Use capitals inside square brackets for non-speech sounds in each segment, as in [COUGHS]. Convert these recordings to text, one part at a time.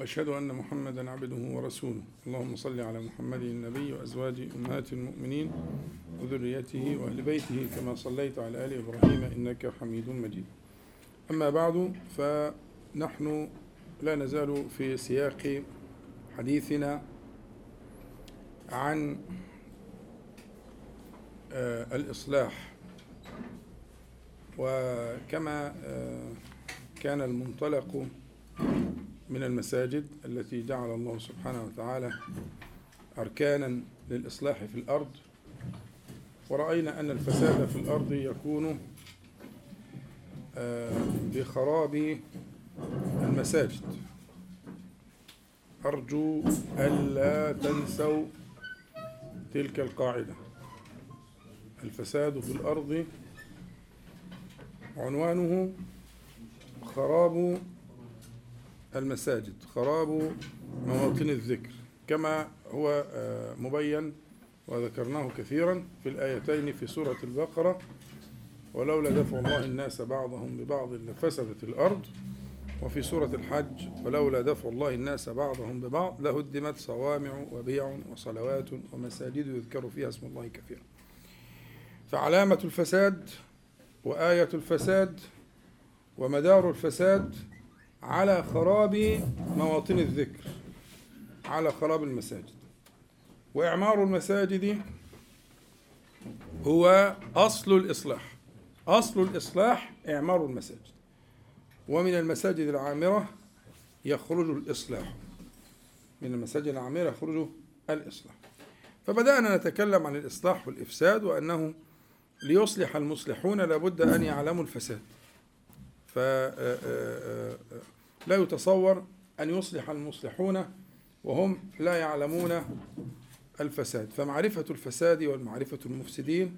وأشهد أن محمدا عبده ورسوله. اللهم صل على محمد النبي وأزواجه أمهات المؤمنين وذريته وأهل بيته كما صليت على آل إبراهيم إنك حميد مجيد. أما بعد فنحن لا نزال في سياق حديثنا عن آه، الإصلاح. وكما آه، كان المنطلق من المساجد التي جعل الله سبحانه وتعالى أركانا للإصلاح في الأرض. ورأينا أن الفساد في الأرض يكون آه، بخراب المساجد. أرجو ألا تنسوا تلك القاعدة. الفساد في الأرض عنوانه خراب المساجد خراب مواطن الذكر. كما هو آه، مبين وذكرناه كثيرا في الآيتين في سورة البقرة ولولا دفع الله الناس بعضهم ببعض لفسدت الأرض وفي سورة الحج ولولا دفع الله الناس بعضهم ببعض لهدمت صوامع وبيع وصلوات ومساجد يذكر فيها اسم الله كثيرا فعلامة الفساد وآية الفساد ومدار الفساد على خراب مواطن الذكر على خراب المساجد. وإعمار المساجد هو أصل الإصلاح. أصل الإصلاح إعمار المساجد. ومن المساجد العامرة يخرج الإصلاح. من المساجد العامرة يخرج الإصلاح. فبدأنا نتكلم عن الإصلاح والإفساد وأنه ليصلح المصلحون لابد أن يعلموا الفساد. فلا يتصور أن يصلح المصلحون وهم لا يعلمون الفساد. فمعرفة الفساد والمعرفة المفسدين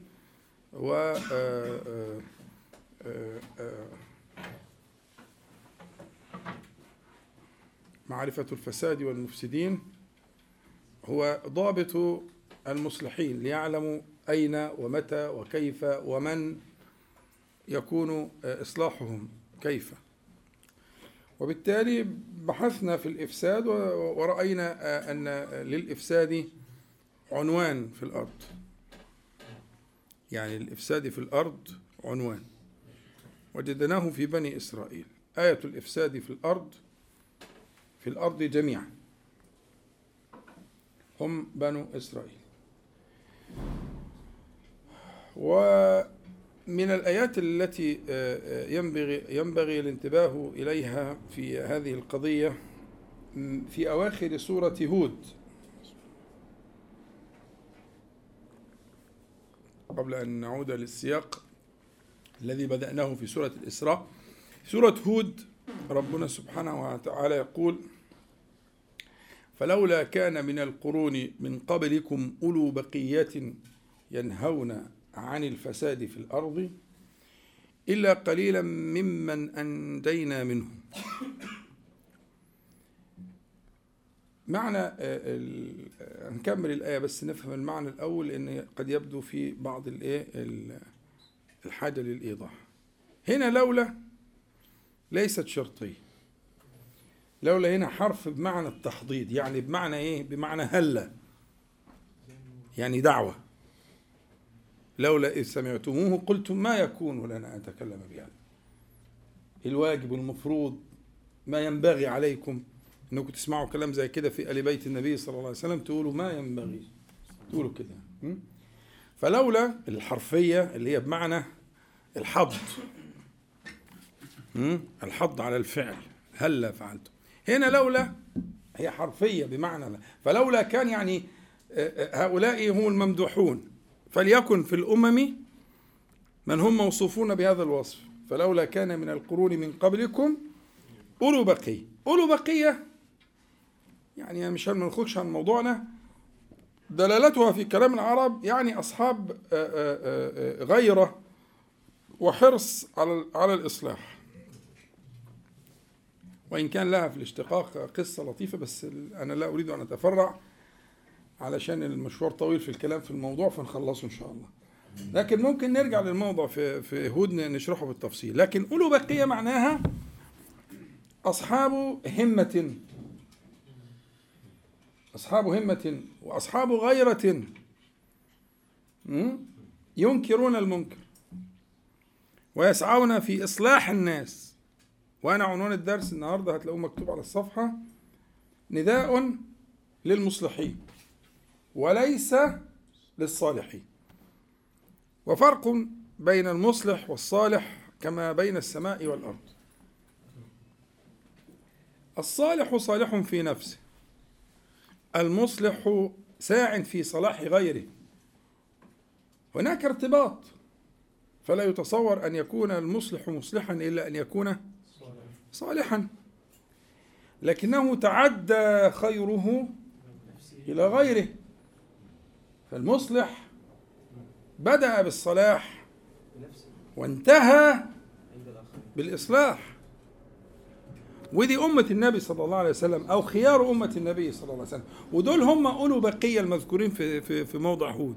و معرفة الفساد والمفسدين هو ضابط المصلحين ليعلموا أين ومتى وكيف ومن يكون إصلاحهم. كيف؟ وبالتالي بحثنا في الإفساد ورأينا أن للإفساد عنوان في الأرض. يعني الإفساد في الأرض عنوان. وجدناه في بني إسرائيل. آية الإفساد في الأرض في الأرض جميعا. هم بنو إسرائيل. ومن الآيات التي ينبغي ينبغي الانتباه إليها في هذه القضية في أواخر سورة هود. قبل أن نعود للسياق الذي بدأناه في سورة الإسراء. سورة هود ربنا سبحانه وتعالى يقول فلولا كان من القرون من قبلكم أولو بقية ينهون عن الفساد في الأرض إلا قليلا ممن أنجينا منهم معنى نكمل الآية بس نفهم المعنى الأول لأن قد يبدو في بعض الإيه الحاجة للإيضاح. هنا لولا ليست شرطية لولا هنا حرف بمعنى التحضيض يعني بمعنى إيه؟ بمعنى هلا يعني دعوة. لولا إذ سمعتموه قلتم ما يكون لنا أن نتكلم بهذا. الواجب المفروض ما ينبغي عليكم أنكم تسمعوا كلام زي كده في آل بيت النبي صلى الله عليه وسلم تقولوا ما ينبغي. تقولوا كده. فلولا الحرفية اللي هي بمعنى الحض الحض على الفعل هلا فعلتم؟ هنا لولا هي حرفية بمعنى لا. فلولا كان يعني هؤلاء هم الممدوحون. فليكن في الأمم من هم موصوفون بهذا الوصف. فلولا كان من القرون من قبلكم أولو بقية. أولو بقية يعني مش ما نخرجش عن موضوعنا. دلالتها في كلام العرب يعني أصحاب غيرة وحرص على على الإصلاح. وإن كان لها في الاشتقاق قصة لطيفة بس أنا لا أريد أن أتفرع. علشان المشوار طويل في الكلام في الموضوع فنخلصه إن شاء الله. لكن ممكن نرجع للموضوع في في هود نشرحه بالتفصيل. لكن أولو بقية معناها أصحاب همة أصحاب همة وأصحاب غيرة ينكرون المنكر ويسعون في إصلاح الناس. وأنا عنوان الدرس النهاردة هتلاقوه مكتوب على الصفحة. نداء للمصلحين. وليس للصالحين. وفرق بين المصلح والصالح كما بين السماء والأرض. الصالح صالح في نفسه المصلح ساع في صلاح غيره. هناك ارتباط فلا يتصور أن يكون المصلح مصلحا إلا أن يكون صالحا. لكنه تعدى خيره إلى غيره. فالمصلح بدأ بالصلاح وانتهى بالإصلاح. ودي أمة النبي صلى الله عليه وسلم أو خيار أمة النبي صلى الله عليه وسلم. ودول هم أولو بقية المذكورين في في في موضع هود.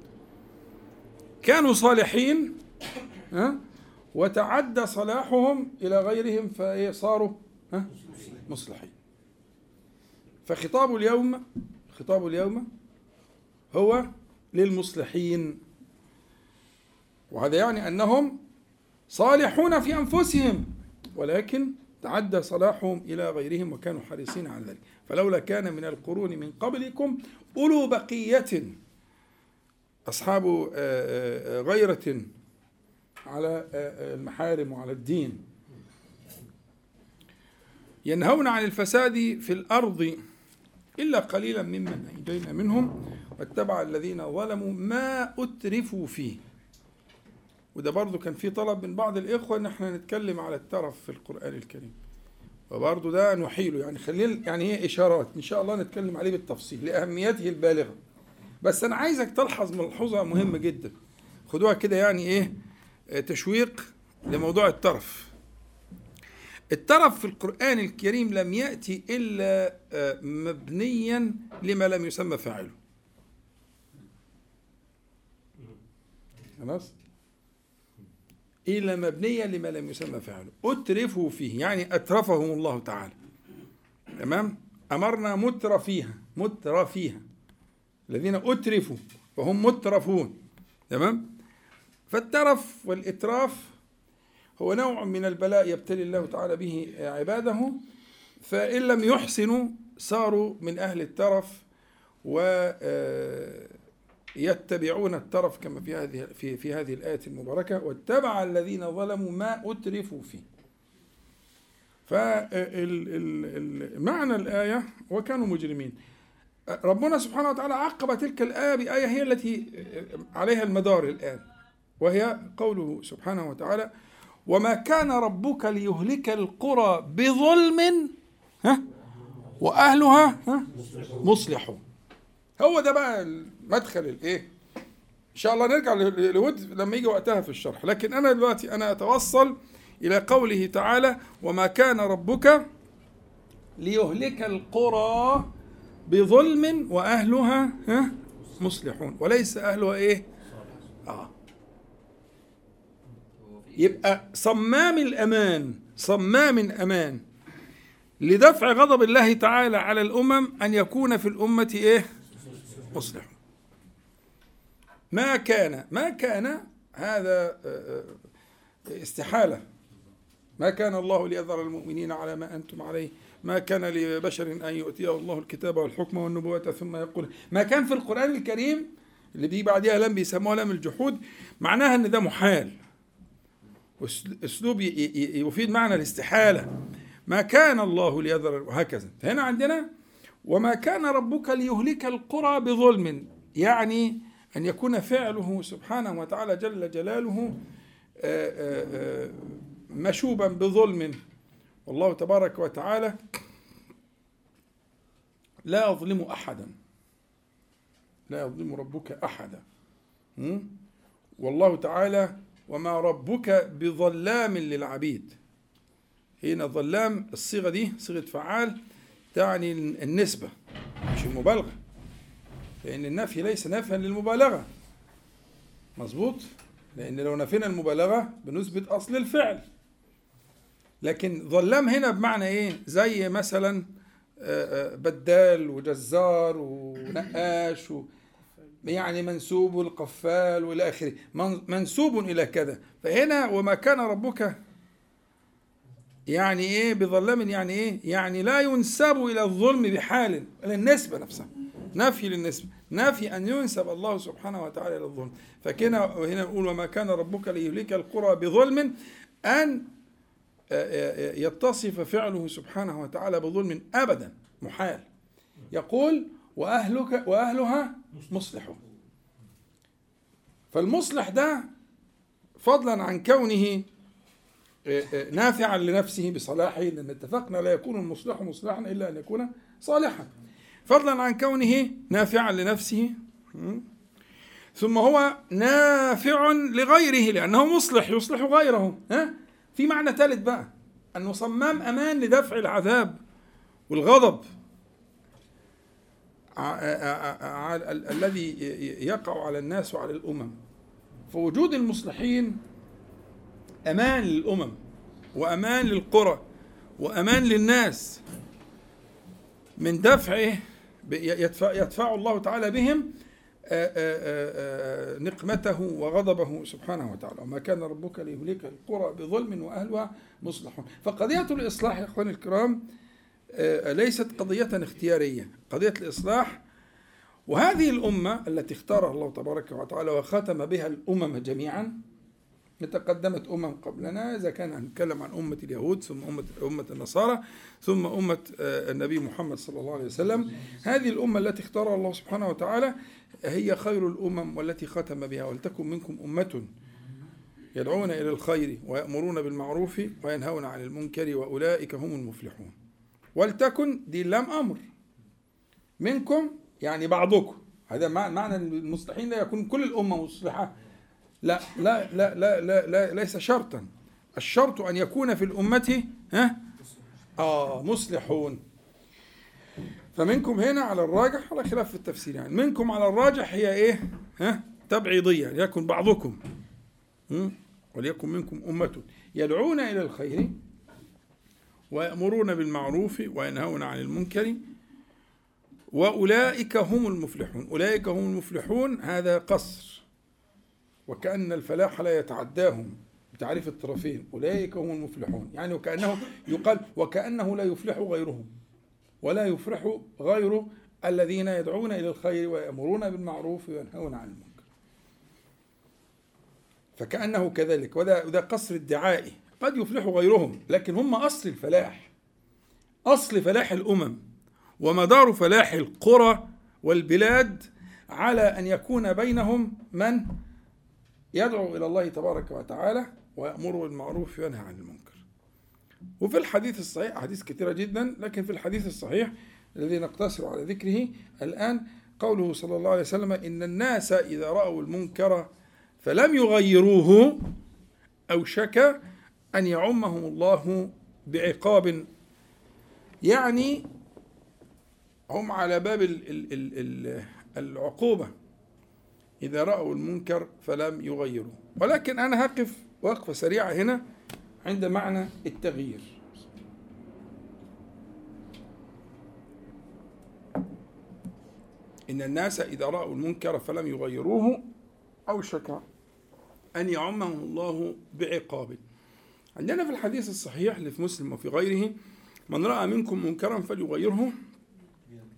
كانوا صالحين ها؟ وتعدى صلاحهم إلى غيرهم فصاروا ها؟ مصلحين. فخطاب اليوم خطاب اليوم هو للمصلحين. وهذا يعني أنهم صالحون في أنفسهم ولكن تعدى صلاحهم إلى غيرهم وكانوا حريصين على ذلك. فلولا كان من القرون من قبلكم أولو بقية أصحاب آه، آه، غيرة على آه، المحارم وعلى الدين. ينهون عن الفساد في الأرض إلا قليلا ممن أنجينا منهم. واتبع الذين ظلموا ما أترفوا فيه. وده برضه كان في طلب من بعض الإخوة إن إحنا نتكلم على الترف في القرآن الكريم. وبرضه ده نحيله يعني خلينا يعني هي إشارات إن شاء الله نتكلم عليه بالتفصيل لأهميته البالغة. بس أنا عايزك تلحظ ملحوظة مهمة جدا. خدوها كده يعني إيه تشويق لموضوع الترف. الترف في القرآن الكريم لم يأتي إلا آه، مبنيا لما لم يسمى فاعله. خلاص؟ إلا مبنية لما لم يسمى فعله. أترفوا فيه يعني أترفهم الله تعالى. تمام؟ أمرنا مترفيها مترفيها. الذين أترفوا فهم مترفون. تمام؟ فالترف والإتراف هو نوع من البلاء يبتلي الله تعالى به عباده فإن لم يحسنوا صاروا من أهل الترف و آه، يتبعون الترف كما في هذه في في هذه الآية المباركة واتبع الذين ظلموا ما أترفوا فيه. فمعنى الآية وكانوا مجرمين. ربنا سبحانه وتعالى عقب تلك الآية بآية هي التي عليها المدار الآن وهي قوله سبحانه وتعالى وما كان ربك ليهلك القرى بظلم ها وأهلها ها مصلحون هو ده بقى المدخل الايه؟ إن شاء الله نرجع لود لما يجي وقتها في الشرح. لكن أنا دلوقتي أنا أتوصل إلى قوله تعالى وما كان ربك ليهلك القرى بظلم وأهلها ها مصلحون. وليس أهلها إيه؟ آه. يبقى صمام الأمان صمام الأمان لدفع غضب الله تعالى على الأمم أن يكون في الأمة إيه؟ مصلح ما كان ما كان هذا آه، آه، استحالة. ما كان الله ليذر المؤمنين على ما أنتم عليه. ما كان لبشر أن يؤتيه الله الكتاب والحكم والنبوة ثم يقول. ما كان في القرآن الكريم اللي دي بعدها لم بيسموها لم الجحود معناها إن ده محال. أسلوب يفيد معنى الاستحالة. ما كان الله ليذر وهكذا. فهنا عندنا وما كان ربك ليهلك القرى بظلم. يعني أن يكون فعله سبحانه وتعالى جل جلاله آه، آه، آه، مشوبا بظلم. والله تبارك وتعالى لا يظلم أحدا. لا يظلم ربك أحدا. والله تعالى وما ربك بظلام للعبيد. هنا ظلام الصيغة دي صيغة فعال. تعني النسبة مش المبالغة. لأن النفي ليس نفيا للمبالغة. مظبوط؟ لأن لو نفينا المبالغة بنثبت أصل الفعل. لكن ظلام هنا بمعنى إيه؟ زي مثلا آه، آه، بدال وجزار ونقاش و يعني منسوب القفال والى آخره. منسوب إلى كذا. فهنا وما كان ربك يعني إيه؟ بظلام يعني إيه؟ يعني لا ينسب إلى الظلم بحال النسبة نفسها. نفي للنسبة نفي أن ينسب الله سبحانه وتعالى إلى الظلم. فكنا هنا نقول وما كان ربك ليهلك القرى بظلم أن يتصف فعله سبحانه وتعالى بظلم ابدا محال. يقول وأهلك وأهلها مصلحون. فالمصلح ده فضلا عن كونه آه، آه، نافعا لنفسه بصلاحه لأن اتفقنا لا يكون المصلح مصلحا إلا أن يكون صالحا. فضلا عن كونه نافعا لنفسه ثم هو نافع لغيره لأنه مصلح يصلح غيره ها؟ في معنى ثالث بقى انه صمام أمان لدفع العذاب والغضب. الذي يقع على الناس وعلى الأمم. فوجود المصلحين أمان للأمم وأمان للقرى وأمان للناس. من دفعه يدفع, يدفع الله تعالى بهم نقمته وغضبه سبحانه وتعالى. وما كان ربك ليهلك القرى بظلم وأهلها مصلحون. فقضية الإصلاح يا إخواني الكرام ليست قضية اختيارية. قضية الإصلاح وهذه الأمة التي اختارها الله تبارك وتعالى وختم بها الأمم جميعا تقدمت أمم قبلنا إذا كان هنتكلم عن أمة اليهود ثم أمة أمة النصارى ثم أمة آه، النبي محمد صلى الله عليه وسلم هذه الأمة التي اختارها الله سبحانه وتعالى هي خير الأمم والتي ختم بها ولتكن منكم أمة يدعون إلى الخير ويأمرون بالمعروف وينهون عن المنكر وأولئك هم المفلحون. ولتكن دي لام أمر. منكم يعني بعضكم. هذا معنى المصلحين لا يكون كل الأمة مصلحة. لا لا لا لا لا, لا ليس شرطا. الشرط أن يكون في الأمة ها؟ آه مصلحون. فمنكم هنا على الراجح على خلاف في التفسير يعني. منكم على الراجح هي إيه؟ ها؟ تبعيضية يكن بعضكم. وليكن منكم أمة. يدعون إلى الخير ويأمرون بالمعروف وينهون عن المنكر. وأولئك هم المفلحون. أولئك هم المفلحون. هذا قصر. وكأن الفلاح لا يتعداهم بتعريف الطرفين أولئك هم المفلحون. يعني وكأنه يقال وكأنه لا يفلح غيرهم ولا يفرح غير الذين يدعون إلى الخير ويأمرون بالمعروف وينهون عن المنكر. فكأنه كذلك. وده, قصر الدعائي قد يفلح غيرهم لكن هم أصل الفلاح أصل فلاح الأمم ومدار فلاح القرى والبلاد على أن يكون بينهم من؟ يدعو إلى الله تبارك وتعالى ويأمر بالمعروف وينهى عن المنكر. وفي الحديث الصحيح أحاديث كثيرة جدا لكن في الحديث الصحيح الذي نقتصر على ذكره الآن قوله صلى الله عليه وسلم إن الناس إذا رأوا المنكر فلم يغيروه أوشك أن يعمهم الله بعقاب. يعني هم على باب العقوبة. إذا رأوا المنكر فلم يغيروا. ولكن أنا هقف وقفة سريعة هنا عند معنى التغيير. إن الناس إذا رأوا المنكر فلم يغيروه أوشك أن يعمهم الله بعقاب. عندنا في الحديث الصحيح اللي في مسلم وفي غيره من رأى منكم منكرا فليغيره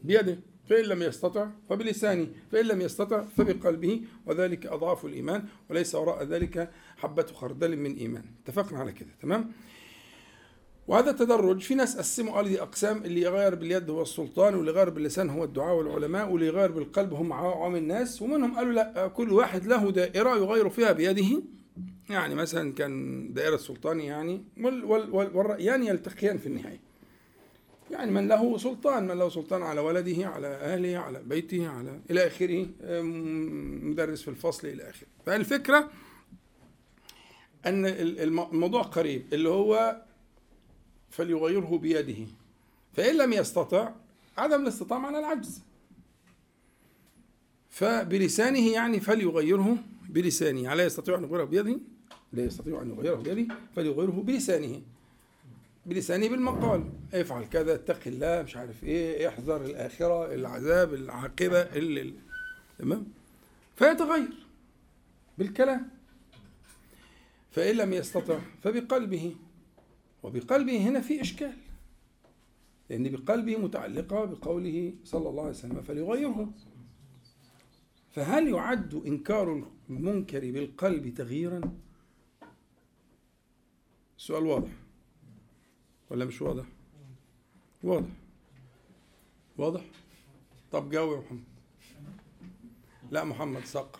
بيده. فإن لم يستطع فبلسانه فإن لم يستطع فبقلبه وذلك أضعاف الإيمان وليس وراء ذلك حبة خردل من إيمان. اتفقنا على كده تمام؟ وهذا تدرج في ناس قسموا قال دي أقسام اللي يغير باليد هو السلطان واللي يغير باللسان هو الدعاء والعلماء واللي يغير بالقلب هم عوام الناس. ومنهم قالوا لا كل واحد له دائرة يغير فيها بيده. يعني مثلا كان دائرة السلطان يعني والرأيان يلتقيان في النهاية. يعني من له سلطان من له سلطان على ولده على أهله على بيته على إلى آخره مدرس في الفصل إلى آخره. فالفكرة أن الموضوع قريب اللي هو فليغيره بيده. فإن لم يستطع عدم الاستطاعة معنى العجز. فبلسانه يعني فليغيره بلسانه. ألا يستطيع أن يغيره بيده لا يستطيع أن يغيره بيده فليغيره بلسانه. بلسانه بالمقال. افعل كذا اتق الله مش عارف إيه احذر الآخرة العذاب العاقبة اللي تمام؟ فيتغير بالكلام. فإن لم يستطع فبقلبه. وبقلبه هنا في إشكال. لأن بقلبه متعلقة بقوله صلى الله عليه وسلم فليغيره. فهل يعد إنكار المنكر بالقلب تغييرا؟ السؤال واضح. ولا مش واضح؟ واضح. واضح؟ طب جاوب يا محمد. لا محمد صقر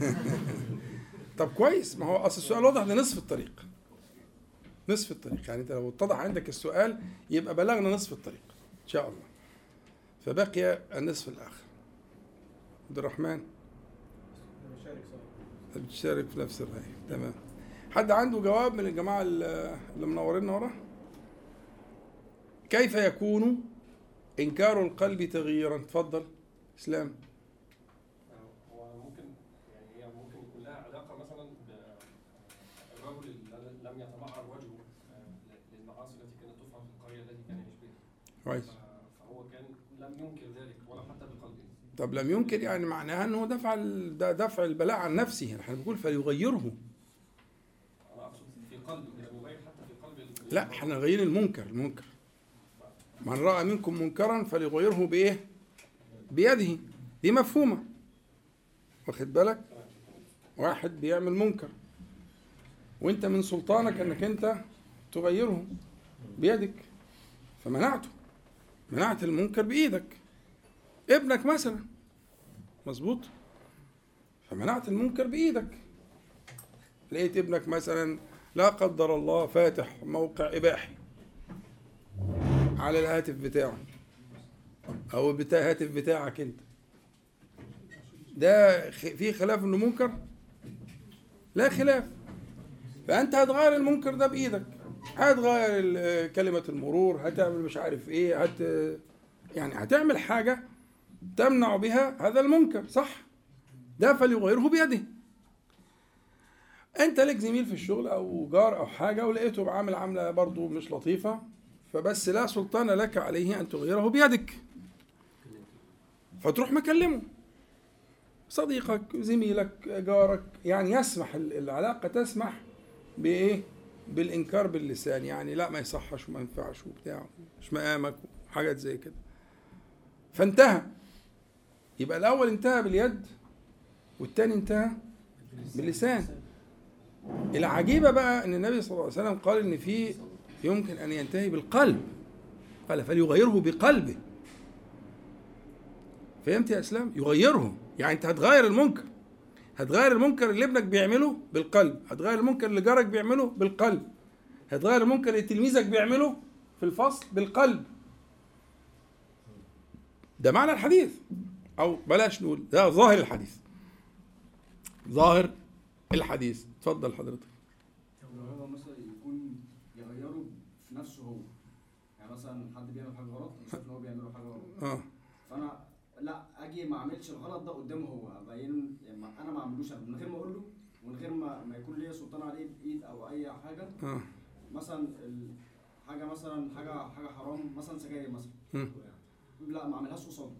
[LAUGHS] طب كويس. ما هو أصل السؤال واضح ده نصف الطريق. نصف الطريق. يعني أنت لو اتضح عندك السؤال يبقى بلغنا نصف الطريق إن شاء الله. فبقي النصف الآخر. عبد الرحمن؟ بتشارك في نفس الرأي. تمام. حد عنده جواب من الجماعة اللي منورين ورا؟ كيف يكون إنكار القلب تغييرا؟ تفضل. إسلام. هو ممكن يعني هي ممكن يكون لها علاقة مثلا بالرجل لم يتمعر وجهه آه، للمعاصي التي كانت تفعل في القرية التي كان يعيش بها. كويس. لم ينكر ذلك ولا حتى بقلبه. طب لم ينكر يعني معناها إنه دفع دفع البلاء عن نفسه. إحنا بنقول فليغيره أنا اقصد في قلبه لم يغير حتى في قلب لا إحنا غير المنكر المنكر. من رأى منكم منكرا فليغيره بإيه؟ بيده. دي مفهومة. واخد بالك؟ واحد بيعمل منكر وانت من سلطانك انك انت تغيره بيدك. فمنعته. منعت المنكر بإيدك. ابنك مثلا. مظبوط؟ فمنعت المنكر بإيدك. لقيت ابنك مثلا لا قدر الله فاتح موقع إباحي على الهاتف بتاعه أو بتاع الهاتف بتاعك أنت. ده في خلاف إنه منكر؟ لا خلاف. فأنت هتغير المنكر ده بإيدك. هتغير كلمة المرور هتعمل مش عارف إيه هت يعني هتعمل حاجة تمنع بها هذا المنكر صح؟ ده فليغيره بيده. انت لك زميل في الشغل أو جار أو حاجة ولقيته بعمل عملة برضو مش لطيفة فبس لا سلطان لك عليه أن تغيره بيدك. فتروح مكلمه. صديقك زميلك جارك يعني يسمح العلاقة تسمح بإيه؟ بالإنكار باللسان. يعني لا ما يصحش وما ينفعش وبتاع مش مقامك وحاجات زي كده. فانتهى. يبقى الأول انتهى باليد والتاني انتهى باللسان. العجيبة بقى إن النبي صلى الله عليه وسلم قال إن في يمكن أن ينتهي بالقلب. قال فليغيره بقلبه. فهمت يا إسلام؟ يغيره يعني أنت هتغير المنكر. هتغير المنكر اللي ابنك بيعمله بالقلب. هتغير المنكر اللي جارك بيعمله بالقلب. هتغير المنكر اللي تلميذك بيعمله في الفصل بالقلب. ده معنى الحديث. أو بلاش نقول ده ظاهر الحديث. ظاهر الحديث. اتفضل حضرتك. هو مثلا يكون يغيره في نفسه هو يعني مثلا حد بيعمل حاجة غلط وشايف إن هو بيعمل حاجة غلط. آه. فأنا لأ أجي ما أعملش الغلط ده قدامه هو ابين يعني أنا ما أعملوش من غير ما أقول له ومن غير ما ما يكون ليا سلطان عليه بإيد أو أي حاجة. آه. مثلا حاجة مثلا حاجة حاجة حرام مثلا سجاير مثلا. لأ ما أعملهاش قصاده.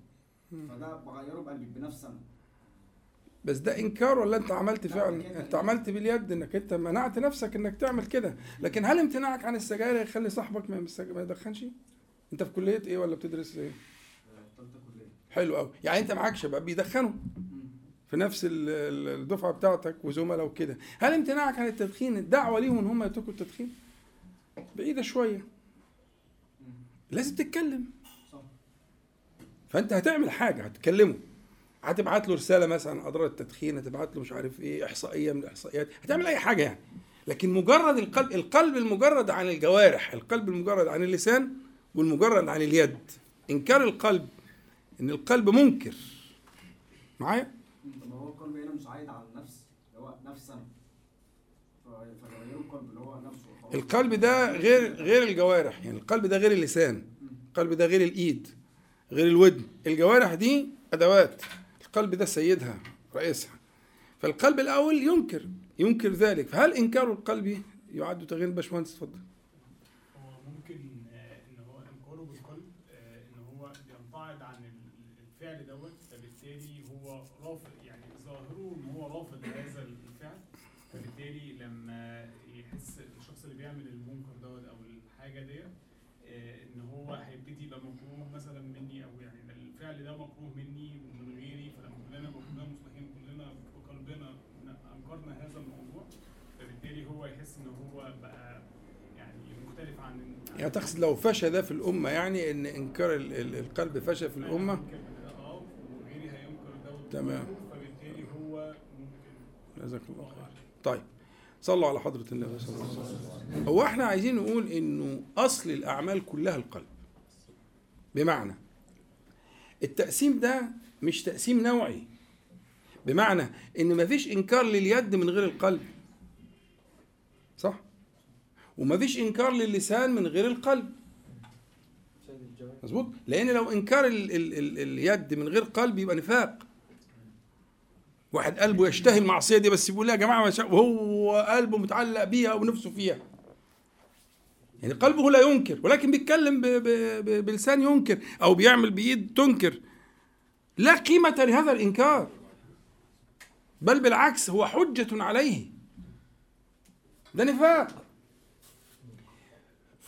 فده بغيره بقلبي بنفسي أنا. بس ده إنكار ولا أنت عملت فعلا؟ أنت عملت باليد إنك أنت منعت نفسك إنك تعمل كده. لكن هل امتناعك عن السجاير يخلي صاحبك ما يدخنش؟ أنت في كلية إيه ولا بتدرس إيه؟ حلو قوي يعني أنت معاك شباب بيدخنوا في نفس الدفعة بتاعتك وزملاء وكده. هل امتناعك عن التدخين الدعوة ليهم إن هم يتركوا التدخين؟ بعيدة شوية. لازم تتكلم. فأنت هتعمل حاجة هتكلمه. هتبعت له رسالة مثلا أضرار التدخين هتبعت له مش عارف إيه إحصائية من الإحصائيات هتعمل أي حاجة يعني. لكن مجرد القلب القلب المجرد عن الجوارح القلب المجرد عن اللسان والمجرد عن اليد. إنكار القلب إن القلب منكر. معايا؟ طب هو القلب هنا مش عايد على النفس نفس سنه ف- فيغيروا القلب اللي هو نفسه. القلب ده غير غير الجوارح يعني. القلب ده غير اللسان. القلب ده غير الإيد غير الودن. الجوارح دي أدوات. القلب ده سيدها رئيسها. فالقلب الأول ينكر ينكر ذلك. فهل إنكار القلب يعد تغيير باشمهندس اتفضل هو ممكن آه، ان هو انكاره بالقلب آه، ان هو بيمتعض عن ال- الفعل دوت فبالتالي هو رافض يعني ظاهره ان هو رافض لهذا الفعل فبالتالي لما يحس الشخص اللي بيعمل المنكر دوت أو الحاجة ديت آه، ان هو هيبتدي يبقى مكروه مثلا مني أو يعني ده الفعل ده مكروه مني ومن غيري فلما كلنا كلنا مصلحين كلنا بقلبنا انكرنا هذا الموضوع فبالتالي هو يحس ان هو بقى يعني مختلف عن تقصد لو فشى ده في الأمة يعني ال- ال- القلب فشى في دوت تمام. جزاك الله خير. طيب صلوا على حضرة النبي صلى الله عليه وسلم. هو إحنا عايزين نقول إنه أصل الأعمال كلها القلب. بمعنى التقسيم ده مش تقسيم نوعي. بمعنى إن مفيش إنكار لليد من غير القلب. ومفيش إنكار للسان من غير القلب. مظبوط؟ لأن لو إنكار ال ال ال اليد من غير قلب يبقى نفاق. واحد قلبه يشتهي المعصية دي بس يقول لها يا جماعة وهو قلبه متعلق بيها ونفسه فيها. يعني قلبه لا ينكر ولكن بيتكلم ب- ب- ب- بلسان ينكر أو بيعمل بإيد تنكر. لا قيمة لهذا الإنكار بل بالعكس هو حجة عليه. ده نفاق.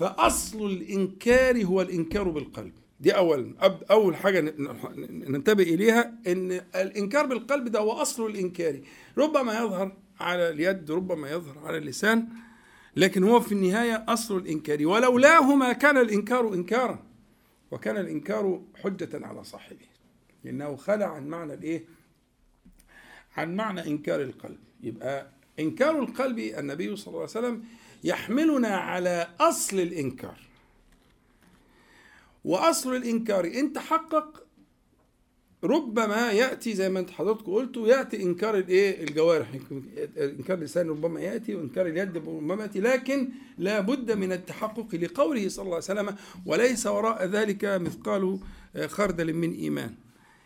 فأصل الإنكار هو الإنكار بالقلب. دي حاجة ن- ن- ننتبه إليها إن الإنكار بالقلب ده هو أصل الإنكار. ربما يظهر على اليد ربما يظهر على اللسان لكن هو في النهاية أصل الإنكار. ولولاه ما كان الإنكار إنكارا وكان الإنكار حجة على صاحبه لأنه خلع عن معنى الإيه؟ عن معنى إنكار القلب. يبقى إنكار القلب النبي صلى الله عليه وسلم يحملنا على أصل الإنكار. وأصل الإنكار إن تحقق ربما يأتي زي ما انت حضرتك قلتوا يأتي إنكار الإيه؟ الجوارح. إنكار اللسان ربما يأتي وإنكار اليد ربما يأتي لكن لا بد من التحقق لقوله صلى الله عليه وسلم وليس وراء ذلك مثقال خردل من إيمان.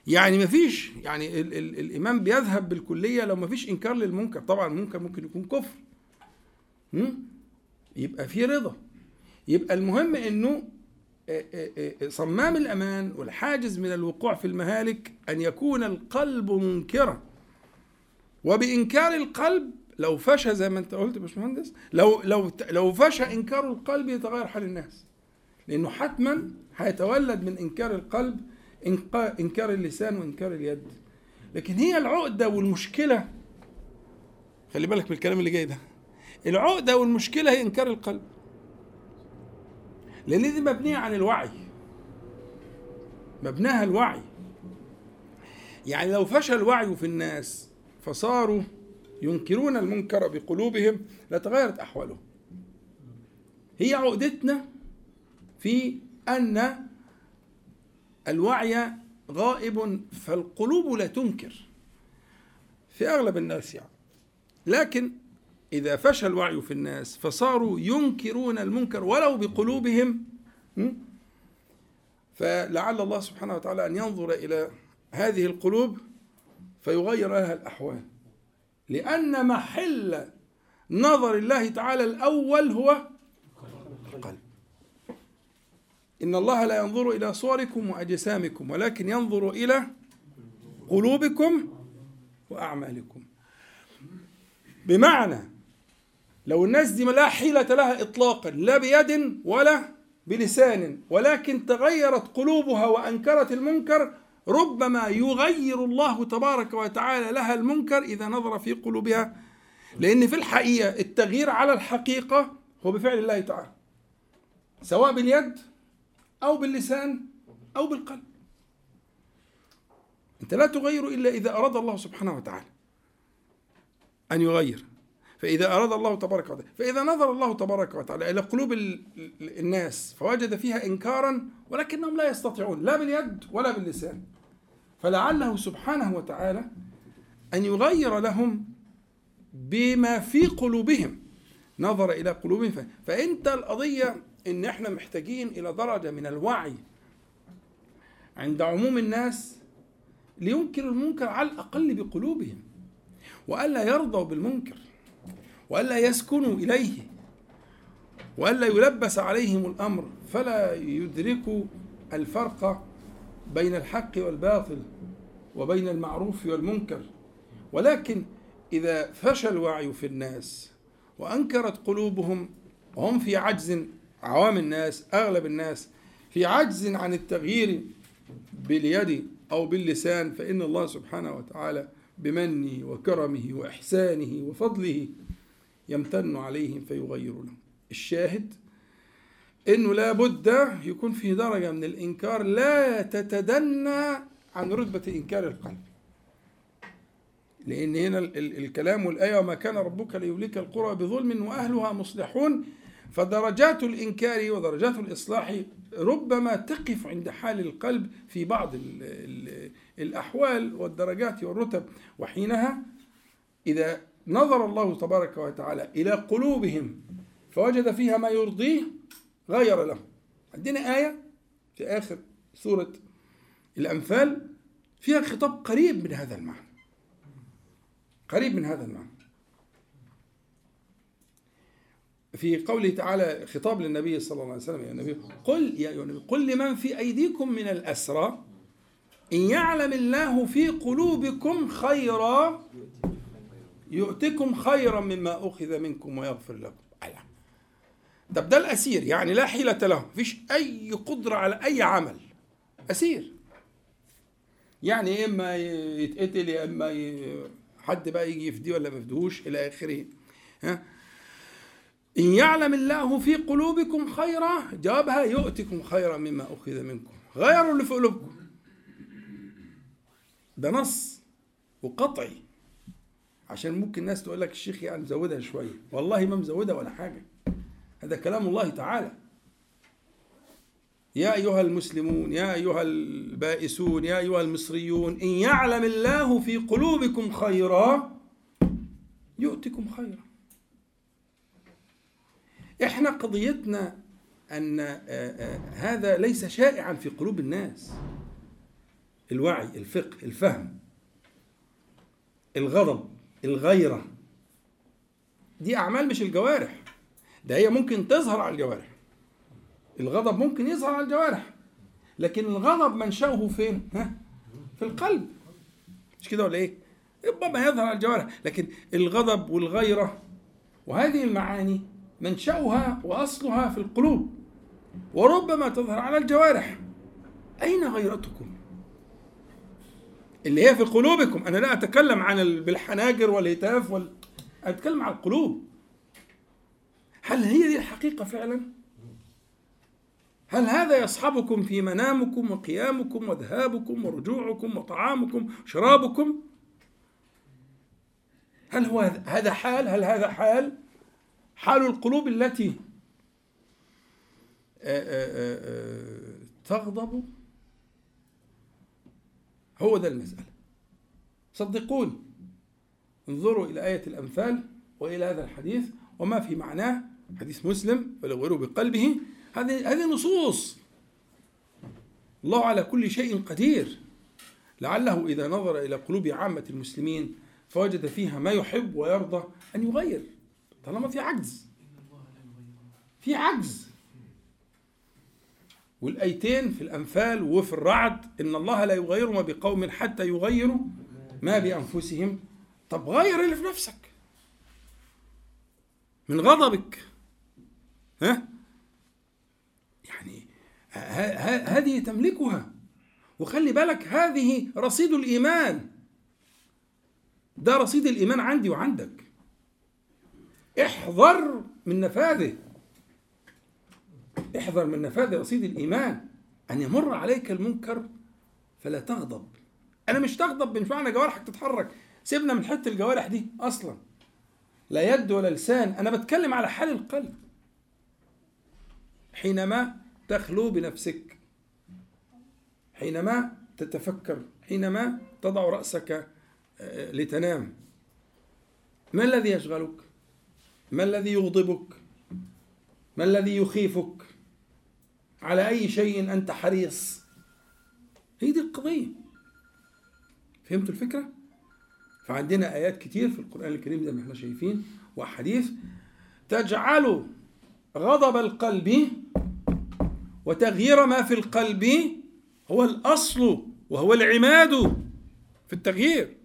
يعني ما فيش يعني ال ال الايمان بيذهب بالكلية لو ما فيش إنكار للمنكر. طبعا المنكر ممكن يكون كفر? يبقى في رضا. يبقى المهم إنه آه، آه، آه، صمام الأمان والحاجز من الوقوع في المهالك أن يكون القلب منكرا. وبإنكار القلب لو فشى زي ما أنت قلت يا باشمهندس لو لو لو فشى إنكار القلب يتغير حال الناس. لأنه حتما هيتولد من إنكار القلب إنكار اللسان وإنكار اليد. لكن هي العقدة والمشكلة. خلي بالك من الكلام اللي جاي ده. العقدة والمشكلة هي إنكار القلب. لأن دي مبنية عن الوعي. مبناها الوعي. يعني لو فشل الوعي في الناس فصاروا ينكرون المنكر بقلوبهم لتغيرت احوالهم هي عقدتنا في أن الوعي غائب فالقلوب لا تنكر. في أغلب الناس يعني. لكن إذا فشل الوعي في الناس فصاروا ينكرون المنكر ولو بقلوبهم? فلعل الله سبحانه وتعالى أن ينظر إلى هذه القلوب فيغير لها الأحوال. لأن محل نظر الله تعالى الأول هو القلب. إن الله لا ينظر إلى صوركم وأجسامكم ولكن ينظر إلى قلوبكم وأعمالكم. بمعنى لو الناس دي لا حيلة لها إطلاقا لا بيد ولا بلسان ولكن تغيرت قلوبها وأنكرت المنكر ربما يغير الله تبارك وتعالى لها المنكر إذا نظر في قلوبها. لأن في الحقيقة التغيير على الحقيقة هو بفعل الله تعالى سواء باليد أو باللسان أو بالقلب. أنت لا تغير إلا إذا أراد الله سبحانه وتعالى أن يغير. فإذا أراد الله تبارك وتعالى فإذا نظر الله تبارك وتعالى إلى قلوب ال- ال- الناس فوجد فيها إنكارا ولكنهم لا يستطيعون لا باليد ولا باللسان. فلعله سبحانه وتعالى أن يغير لهم بما في قلوبهم. نظر إلى قلوبهم ف- فانت القضية إن إحنا محتاجين إلى درجة من الوعي عند عموم الناس لينكروا المنكر على الأقل بقلوبهم وألا يرضوا بالمنكر. وألا يسكنوا إليه وألا يلبس عليهم الأمر فلا يدركوا الفرق بين الحق والباطل وبين المعروف والمنكر. ولكن إذا فشى الوعي في الناس وأنكرت قلوبهم وهم في عجز عوام الناس أغلب الناس في عجز عن التغيير باليد أو باللسان فإن الله سبحانه وتعالى بمنه وكرمه وإحسانه وفضله يمتن عليهم فيغير لهم. الشاهد إنه لا بد يكون في درجة من الإنكار لا تتدنى عن رتبة إنكار القلب. لأن هنا ال- ال- الكلام والآية وما كان ربك ليهلك القرى بظلم وأهلها مصلحون فدرجات الإنكار ودرجات الإصلاح ربما تقف عند حال القلب في بعض ال ال الأحوال والدرجات والرتب. وحينها إذا نظر الله تبارك وتعالى إلى قلوبهم فوجد فيها ما يرضيه غير لهم عندنا آية في آخر سورة الأنفال فيها خطاب قريب من هذا المعنى. قريب من هذا المعنى. في قوله تعالى خطاب للنبي صلى الله عليه وسلم يا نبي قل يا النبي قل لمن في أيديكم من الأسرى إن يعلم الله في قلوبكم خيرا يؤتكم خيرا مما أخذ منكم ويغفر لكم. ألا. طب ده الأسير يعني لا حيلة له. مفيش أي قدرة على أي عمل. أسير. يعني يا إما يتقتل يا إما ي... حد بقى يجي يفديه ولا ما يفديهوش إلى آخره. ها؟ إن يعلم الله في قلوبكم خيرا جوابها يؤتكم خيرا مما أخذ منكم. غيروا اللي في قلوبكم. ده نص وقطعي. عشان ممكن الناس تقول لك الشيخ يعني مزودها شوية. والله ما مزودها ولا حاجة. هذا كلام الله تعالى. يا أيها المسلمون يا أيها البائسون يا أيها المصريون إن يعلم الله في قلوبكم خيرا يؤتكم خيرا. إحنا قضيتنا أن آه، آه، هذا ليس شائعا في قلوب الناس. الوعي الفقه الفهم الغضب. الغيرة دي أعمال مش الجوارح ده هي ممكن تظهر على الجوارح الغضب ممكن يظهر على الجوارح لكن الغضب منشأه فين؟ ها؟ في القلب مش كده ولا إيه؟ ربما يظهر على الجوارح لكن الغضب والغيرة وهذه المعاني منشأها وأصلها في القلوب وربما تظهر على الجوارح أين غيرتكم؟ اللي هي في قلوبكم. أنا لا أتكلم عن ال- بالحناجر والهتاف وال... أتكلم عن القلوب. هل هي دي الحقيقة فعلا؟ هل هذا يصحبكم في منامكم وقيامكم وذهابكم ورجوعكم وطعامكم وشرابكم؟ هل هو هذا- حال؟ هل هذا حال؟ حال القلوب التي آه، آه، آه، تغضب هو ده المسألة. صدقوني انظروا إلى آية الأنفال وإلى هذا الحديث وما في معناه حديث مسلم فلو بقلبه. هذه هذه نصوص. الله على كل شيء قدير. لعله إذا نظر إلى قلوب عامة المسلمين فوجد فيها ما يحب ويرضى أن يغير طالما في عجز. في عجز. والآيتين في الأنفال وفي الرعد إن الله لا يغير ما بقوم حتى يغيروا ما بأنفسهم. طب غير اللي في نفسك. من غضبك. ها؟ يعني هذه تملكها. وخلي بالك هذه رصيد الإيمان. ده رصيد الإيمان عندي وعندك. احذر من نفاذه. احذر من نفاذ رصيد الإيمان أن يمر عليك المنكر فلا تغضب. أنا مش تغضب معنى جوارحك تتحرك. سيبنا من حتة الجوارح دي أصلا. لا يد ولا لسان. أنا بتكلم على حال القلب. حينما تخلو بنفسك. حينما تتفكر. حينما تضع رأسك آه، لتنام. ما الذي يشغلك؟ ما الذي يغضبك؟ ما الذي يخيفك؟ على أي شيء أنت حريص. هي دي القضية. فهمتوا الفكرة؟ فعندنا آيات كتير في القرآن الكريم زي ما إحنا شايفين وأحاديث تجعل غضب القلب وتغيير ما في القلب هو الأصل وهو العماد في التغيير.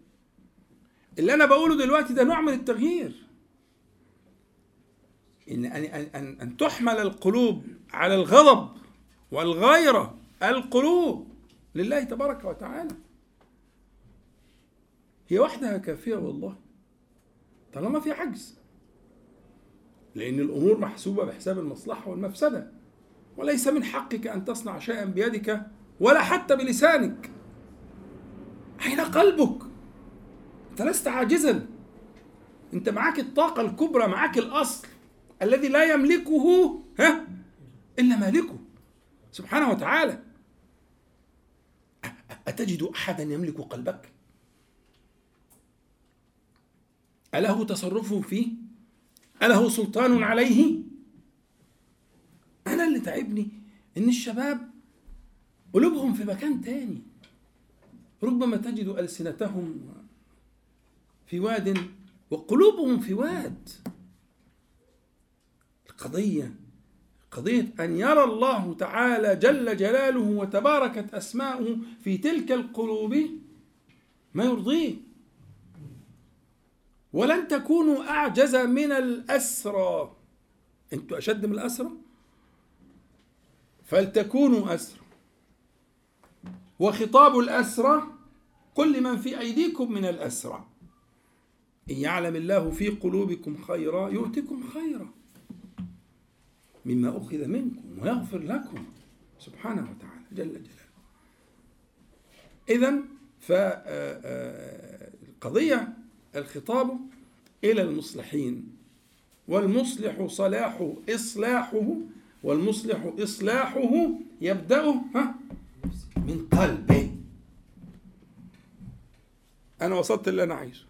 اللي أنا بقوله دلوقتي ده نوع من التغيير. إن أن أن أن تحمل القلوب على الغضب والغيرة القلوب لله تبارك وتعالى. هي وحدها كافية والله طالما في عجز. لأن الأمور محسوبة بحساب المصلحة والمفسدة. وليس من حقك أن تصنع شيئا بيدك ولا حتى بلسانك. أين قلبك؟ أنت لست عاجزا. أنت معك الطاقة الكبرى معك الأصل الذي لا يملكه ها؟ إلا مالكه. سبحانه وتعالى أتجد أحدا يملك قلبك؟ أله تصرف فيه؟ أله سلطان عليه؟ أنا اللي تعبني إن الشباب قلوبهم في مكان تاني ربما تجد ألسنتهم في واد وقلوبهم في واد القضية قضية أن يرى الله تعالى جل جلاله وتباركت أسماؤه في تلك القلوب ما يرضيه. ولن تكونوا أعجز من الأسرى. أنتوا أشد من الأسرى؟ فلتكونوا أسرى. وخطاب الأسرى كل من في أيديكم من الأسرى. إن يعلم الله في قلوبكم خيرا يؤتكم خيرا. مما أخذ منكم ويغفر لكم سبحانه وتعالى جل جلاله. إذا فالقضية الخطاب إلى المصلحين. والمصلح صلاحه إصلاحه والمصلح إصلاحه يبدأ من قلبه أنا وصلت اللي أنا عايزه.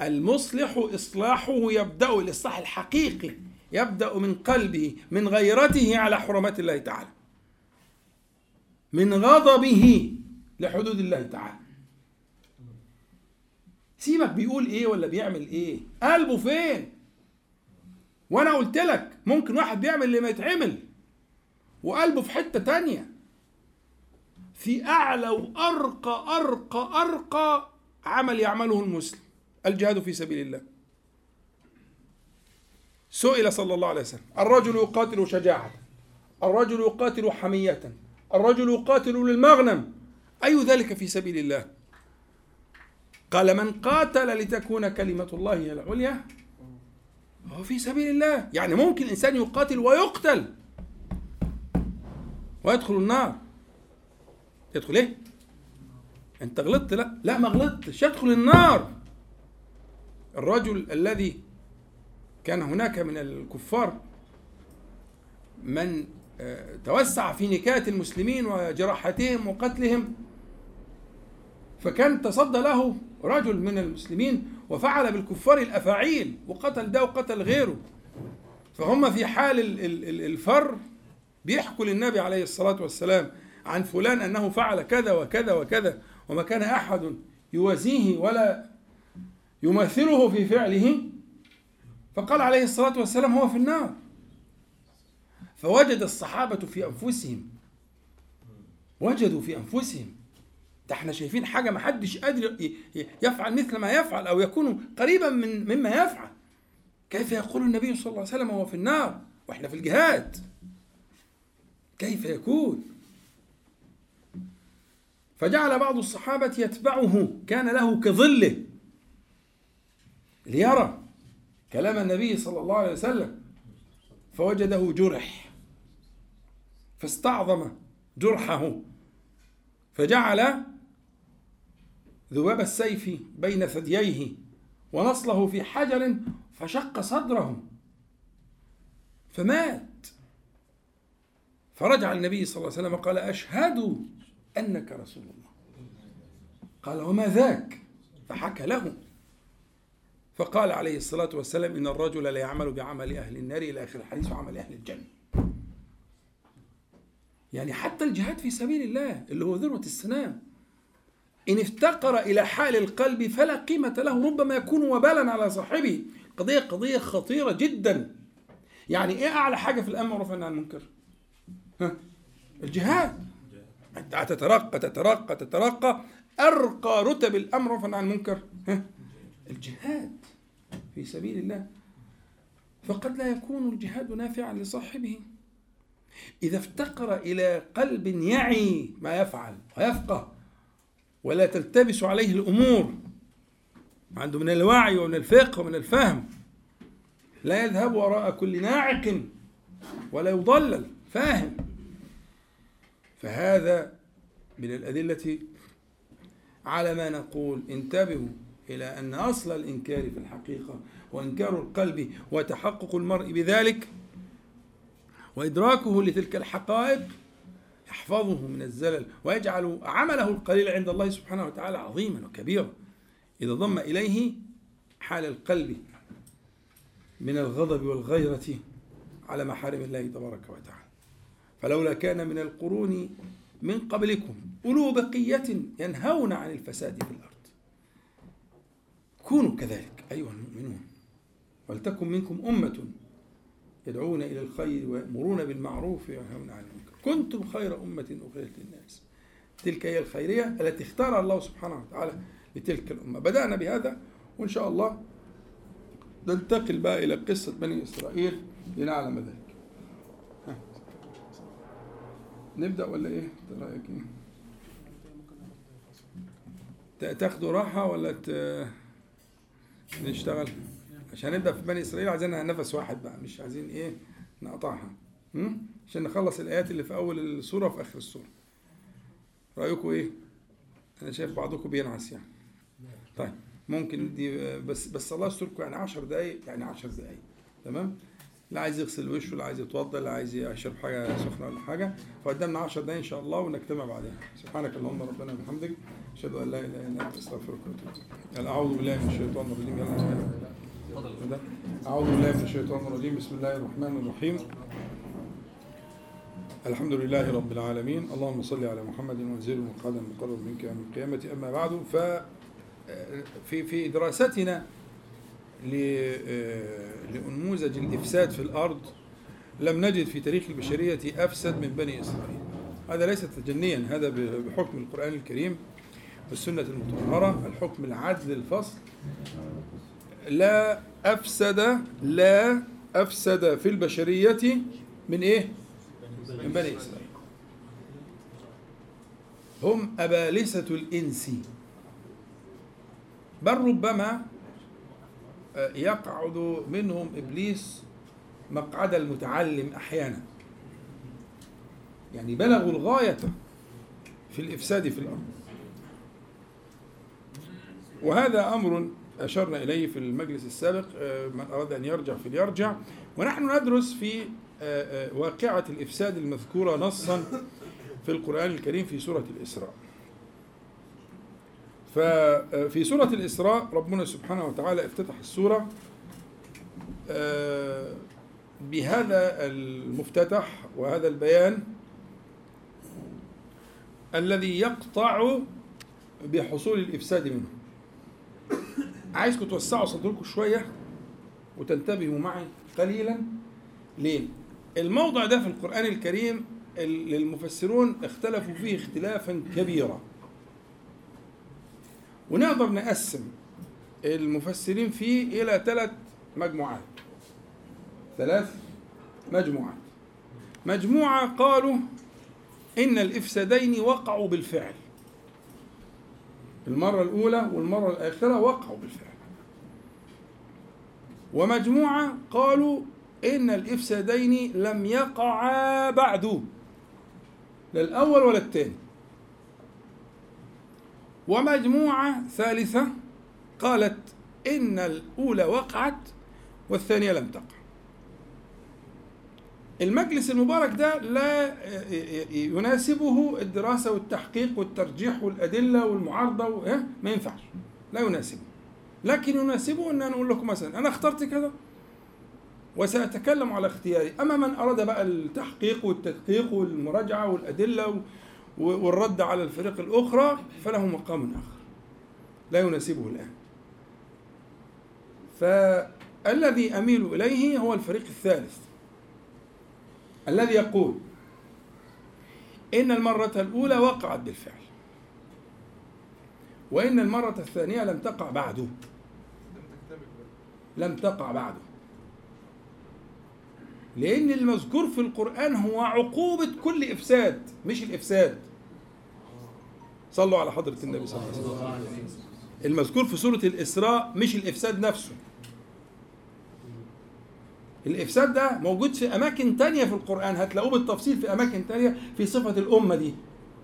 المصلح إصلاحه يبدأ الإصلاح الحقيقي. يبدأ من قلبه من غيرته على حرمات الله تعالى. من غضبه لحدود الله تعالى. سيبك بيقول إيه ولا بيعمل إيه؟ قلبه فين؟ وأنا قلت لك ممكن واحد بيعمل اللي ما يتعمل. وقلبه في حتة تانية. في أعلى وأرقى أرقى أرقى عمل يعمله المسلم. الجهاد في سبيل الله. سئل صلى الله عليه وسلم الرجل يقاتل شجاعة الرجل يقاتل حمية الرجل يقاتل للمغنم أي ذلك في سبيل الله؟ قال من قاتل لتكون كلمة الله هي العليا هو في سبيل الله. يعني ممكن الإنسان يقاتل ويقتل. ويدخل النار. يدخل إيه؟ أنت غلطت لا لا ما غلطتش. يدخل النار. الرجل الذي كان هناك من الكفار من توسع في نكاية المسلمين وجراحتهم وقتلهم. فكان تصدى له رجل من المسلمين وفعل بالكفار الأفاعيل وقتل ده وقتل غيره. فهم في حال الفر بيحكوا للنبي عليه الصلاة والسلام عن فلان أنه فعل كذا وكذا وكذا وما كان أحد يوازيه ولا يماثله في فعله. فقال عليه الصلاة والسلام هو في النار. فوجد الصحابة في أنفسهم. وجدوا في أنفسهم. ده إحنا شايفين حاجة ما حدش قادر يفعل مثل ما يفعل أو يكون قريبا من مما يفعل. كيف يقول النبي صلى الله عليه وسلم هو في النار؟ وإحنا في الجهاد. كيف يكون؟ فجعل بعض الصحابة يتبعه كان له كظله ليرى. كلام النبي صلى الله عليه وسلم. فوجده جرح. فاستعظم جرحه. فجعل ذباب السيف بين ثدييه ونصله في حجر فشق صدره. فمات. فرجع النبي صلى الله عليه وسلم قال أشهد أنك رسول الله. قال وما ذاك؟ فحكى له. فقال عليه الصلاة والسلام إن الرجل لا يعمل بعمل أهل النار إلى آخر الحديث وعمل أهل الجنة. يعني حتى الجهاد في سبيل الله اللي هو ذروة السنام. إن افتقر إلى حال القلب فلا قيمة له ربما يكون وبالا على صاحبه. قضية قضية خطيرة جدا. يعني إيه أعلى حاجة في الأمر والنهي عن المنكر؟ ها؟ الجهاد. أنت تترقى تترقى. تترقى أرقى رتب الأمر والنهي عن المنكر؟ ها؟ الجهاد في سبيل الله. فقد لا يكون الجهاد نافعا لصاحبه. إذا افتقر إلى قلب يعي ما يفعل ويفقه ولا تلتبس عليه الأمور عنده من الوعي ومن الفقه ومن الفهم لا يذهب وراء كل ناعق ولا يضلل فاهم. فهذا من الأدلة على ما نقول. انتبهوا. إلى أن أصل الإنكار في الحقيقة وإنكار القلب وتحقق المرء بذلك وإدراكه لتلك الحقائق يحفظه من الزلل ويجعل عمله القليل عند الله سبحانه وتعالى عظيما وكبيرا. إذا ضم إليه حال القلب من الغضب والغيرة على محارم الله تبارك وتعالى. فلولا كان من القرون من قبلكم أولو بقية ينهون عن الفساد في الأرض. كونوا كذلك أيها المؤمنون ولتكن منكم أمة يدعون إلى الخير ويأمرون بالمعروف وينهون عن المنكر كنتم خير أمة أخرجت للناس تلك هي الخيرية التي اختارها الله سبحانه وتعالى لتلك الأمة بدأنا بهذا وإن شاء الله ننتقل بقى إلى قصة بني إسرائيل لنعلم ذلك. نبدأ ولا إيه؟ رأيك إيه؟ تاخدوا راحة ولا ت... نشتغل؟ عشان نبدأ في بني إسرائيل عايزين نفس واحد بقى مش عايزين إيه نقطعها? عشان نخلص الآيات اللي في أول السورة وفي آخر السورة رأيكم إيه؟ أنا شايف بعضكم بينعس يعني طيب ممكن دي بس بس الله يستركم يعني 10 دقايق يعني 10 دقايق تمام؟ لا عايز يغسل وشه لا عايز يتوضا لا عايز يشرب حاجة سخنة ولا حاجة فقدامنا 10 دقايق إن شاء الله ونجتمع بعدها سبحانك اللهم ربنا وبحمدك أشهد أن لا إله إلا أنت أستغفرك وأتوب إليك. أعوذ بالله من الشيطان الرجيم. يلا أعوذ بالله من الشيطان الرجيم. بسم الله الرحمن الرحيم. الحمد لله رب العالمين. اللهم صل على محمد وانزل المقعد المقرب منك يوم القيامة. أما بعد ف في في دراستنا لأنموذج الإفساد في الأرض لم نجد في تاريخ البشرية أفسد من بني إسرائيل. هذا ليس تجنيا هذا بحكم القرآن الكريم. والسنة المطهرة الحكم العدل الفصل لا أفسد لا أفسد في البشرية من إيه؟ من بني إسرائيل. هم أبالسة الإنس. بل ربما يقعد منهم إبليس مقعد المتعلم أحيانا. يعني بلغوا الغاية في الإفساد في الأرض. وهذا أمر أشرنا إليه في المجلس السابق من أراد أن يرجع فليرجع. ونحن ندرس في واقعة الإفساد المذكورة نصا في القرآن الكريم في سورة الإسراء. ففي سورة الإسراء ربنا سبحانه وتعالى افتتح السورة بهذا المفتتح وهذا البيان الذي يقطع بحصول الإفساد منه. عايزكم توسعوا صدركم شوية وتنتبهوا معي قليلا. ليه؟ الموضع ده في القرآن الكريم المفسرون اختلفوا فيه اختلافا كبيرا. ونقدر نقسم المفسرين فيه إلى ثلاث مجموعات. ثلاث مجموعات. مجموعة قالوا إن الإفسادين وقعوا بالفعل. المرة الأولى والمرة الآخرة وقعوا بالفعل. ومجموعة قالوا إن الإفسادين لم يقعا بعد. لا الأول ولا الثاني. ومجموعة ثالثة قالت إن الأولى وقعت والثانية لم تقع. المجلس المبارك ده لا يناسبه الدراسة والتحقيق والترجيح والأدلة والمعارضة ما ينفعش. لا يناسبه. لكن يناسبه إن أنا أقول لكم مثلا أنا اخترت كذا وسأتكلم على اختياري. أما من أراد بقى التحقيق والتدقيق والمراجعة والأدلة و- والرد على الفريق الأخرى فله مقام آخر. لا يناسبه الآن. فالذي أميل إليه هو الفريق الثالث. الذي يقول إن المرة الأولى وقعت بالفعل وإن المرة الثانية لم تقع بعده لم تقع بعده لأن المذكور في القرآن هو عقوبة كل إفساد مش الإفساد. صلوا على حضرة النبي صلى الله عليه وسلم. المذكور في سورة الإسراء مش الإفساد نفسه. الإفساد ده موجود في أماكن تانية في القرآن. هتلاقوه بالتفصيل في أماكن تانية في صفة الأمة دي.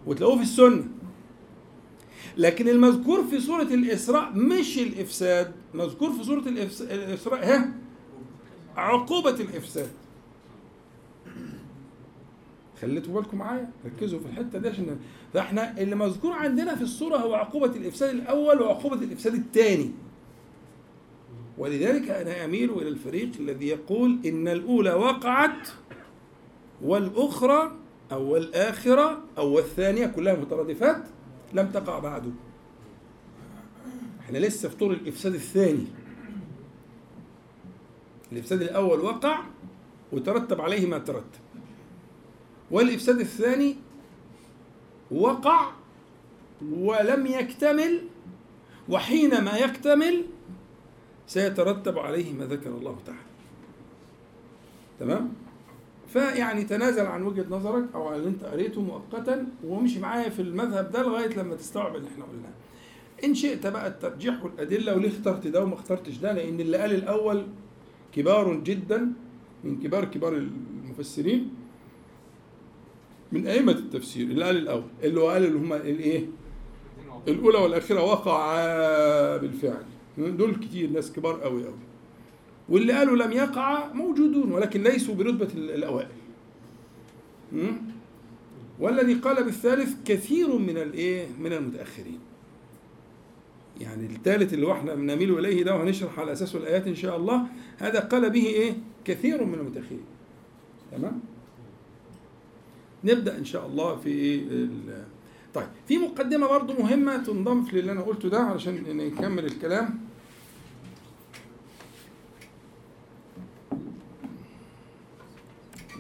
وتلاقوه في السنة. لكن المذكور في سورة الإسراء مش الإفساد. مذكور في سورة الإسراء ها؟ عقوبة الإفساد. خليتوا بالكم معايا؟ ركزوا في الحتة دي عشان فاحنا اللي مذكور عندنا في السورة هو عقوبة الإفساد الأول وعقوبة الإفساد الثاني ولذلك أنا أميل إلى الفريق الذي يقول إن الأولى وقعت والأخرى أو الآخرة أو الثانية كلها مترادفات لم تقع بعد. إحنا لسه في طور الإفساد الثاني. الإفساد الأول وقع وترتب عليه ما ترتب. والإفساد الثاني وقع ولم يكتمل وحينما يكتمل سيترتب عليه ما ذكر الله تعالى. تمام؟ فيعني تنازل عن وجهة نظرك أو عن اللي أنت قريته مؤقتا وامشي معايا في المذهب ده لغاية لما تستوعب اللي إحنا قلناه. إن شئت بقى الترجيح والأدلة وليه اخترت ده وما اخترتش ده؟ لأن اللي قال الأول كبار جدا من كبار كبار المفسرين من أئمة التفسير اللي قال الأول اللي هو قال اللي هم الإيه؟ الأولى والأخيرة وقعا بالفعل. دول كتير ناس كبار قوي قوي. واللي قالوا لم يقع موجودون ولكن ليسوا برتبة الأوائل? والذي قال بالثالث كثير من الإيه؟ من المتأخرين. يعني الثالث اللي إحنا بنميل إليه ده وهنشرح على اساسه الآيات إن شاء الله هذا قال به إيه؟ كثير من المتأخرين. تمام؟ نبدأ إن شاء الله في إيه؟ طيب في مقدمة برضو مهمة تنضم في اللي أنا قلته ده علشان نكمل الكلام.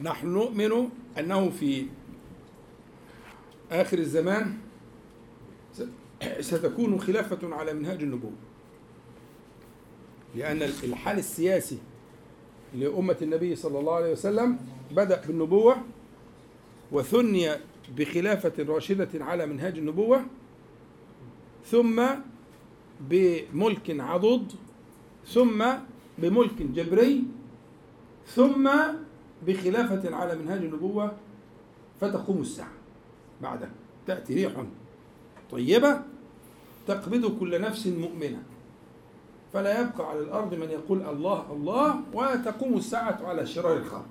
نحن نؤمن أنه في آخر الزمان ستكون خلافة على منهاج النبوة لأن الحال السياسي لأمة النبي صلى الله عليه وسلم بدأ بالنبوة وثني بخلافة راشدة على منهاج النبوة ثم بملك عضد ثم بملك جبري ثم بخلافة على منهاج النبوة فتقوم الساعة. بعدها تأتي ريح. طيبة تقبض كل نفس مؤمنة. فلا يبقى على الأرض من يقول الله الله وتقوم الساعة على شرار الخلق.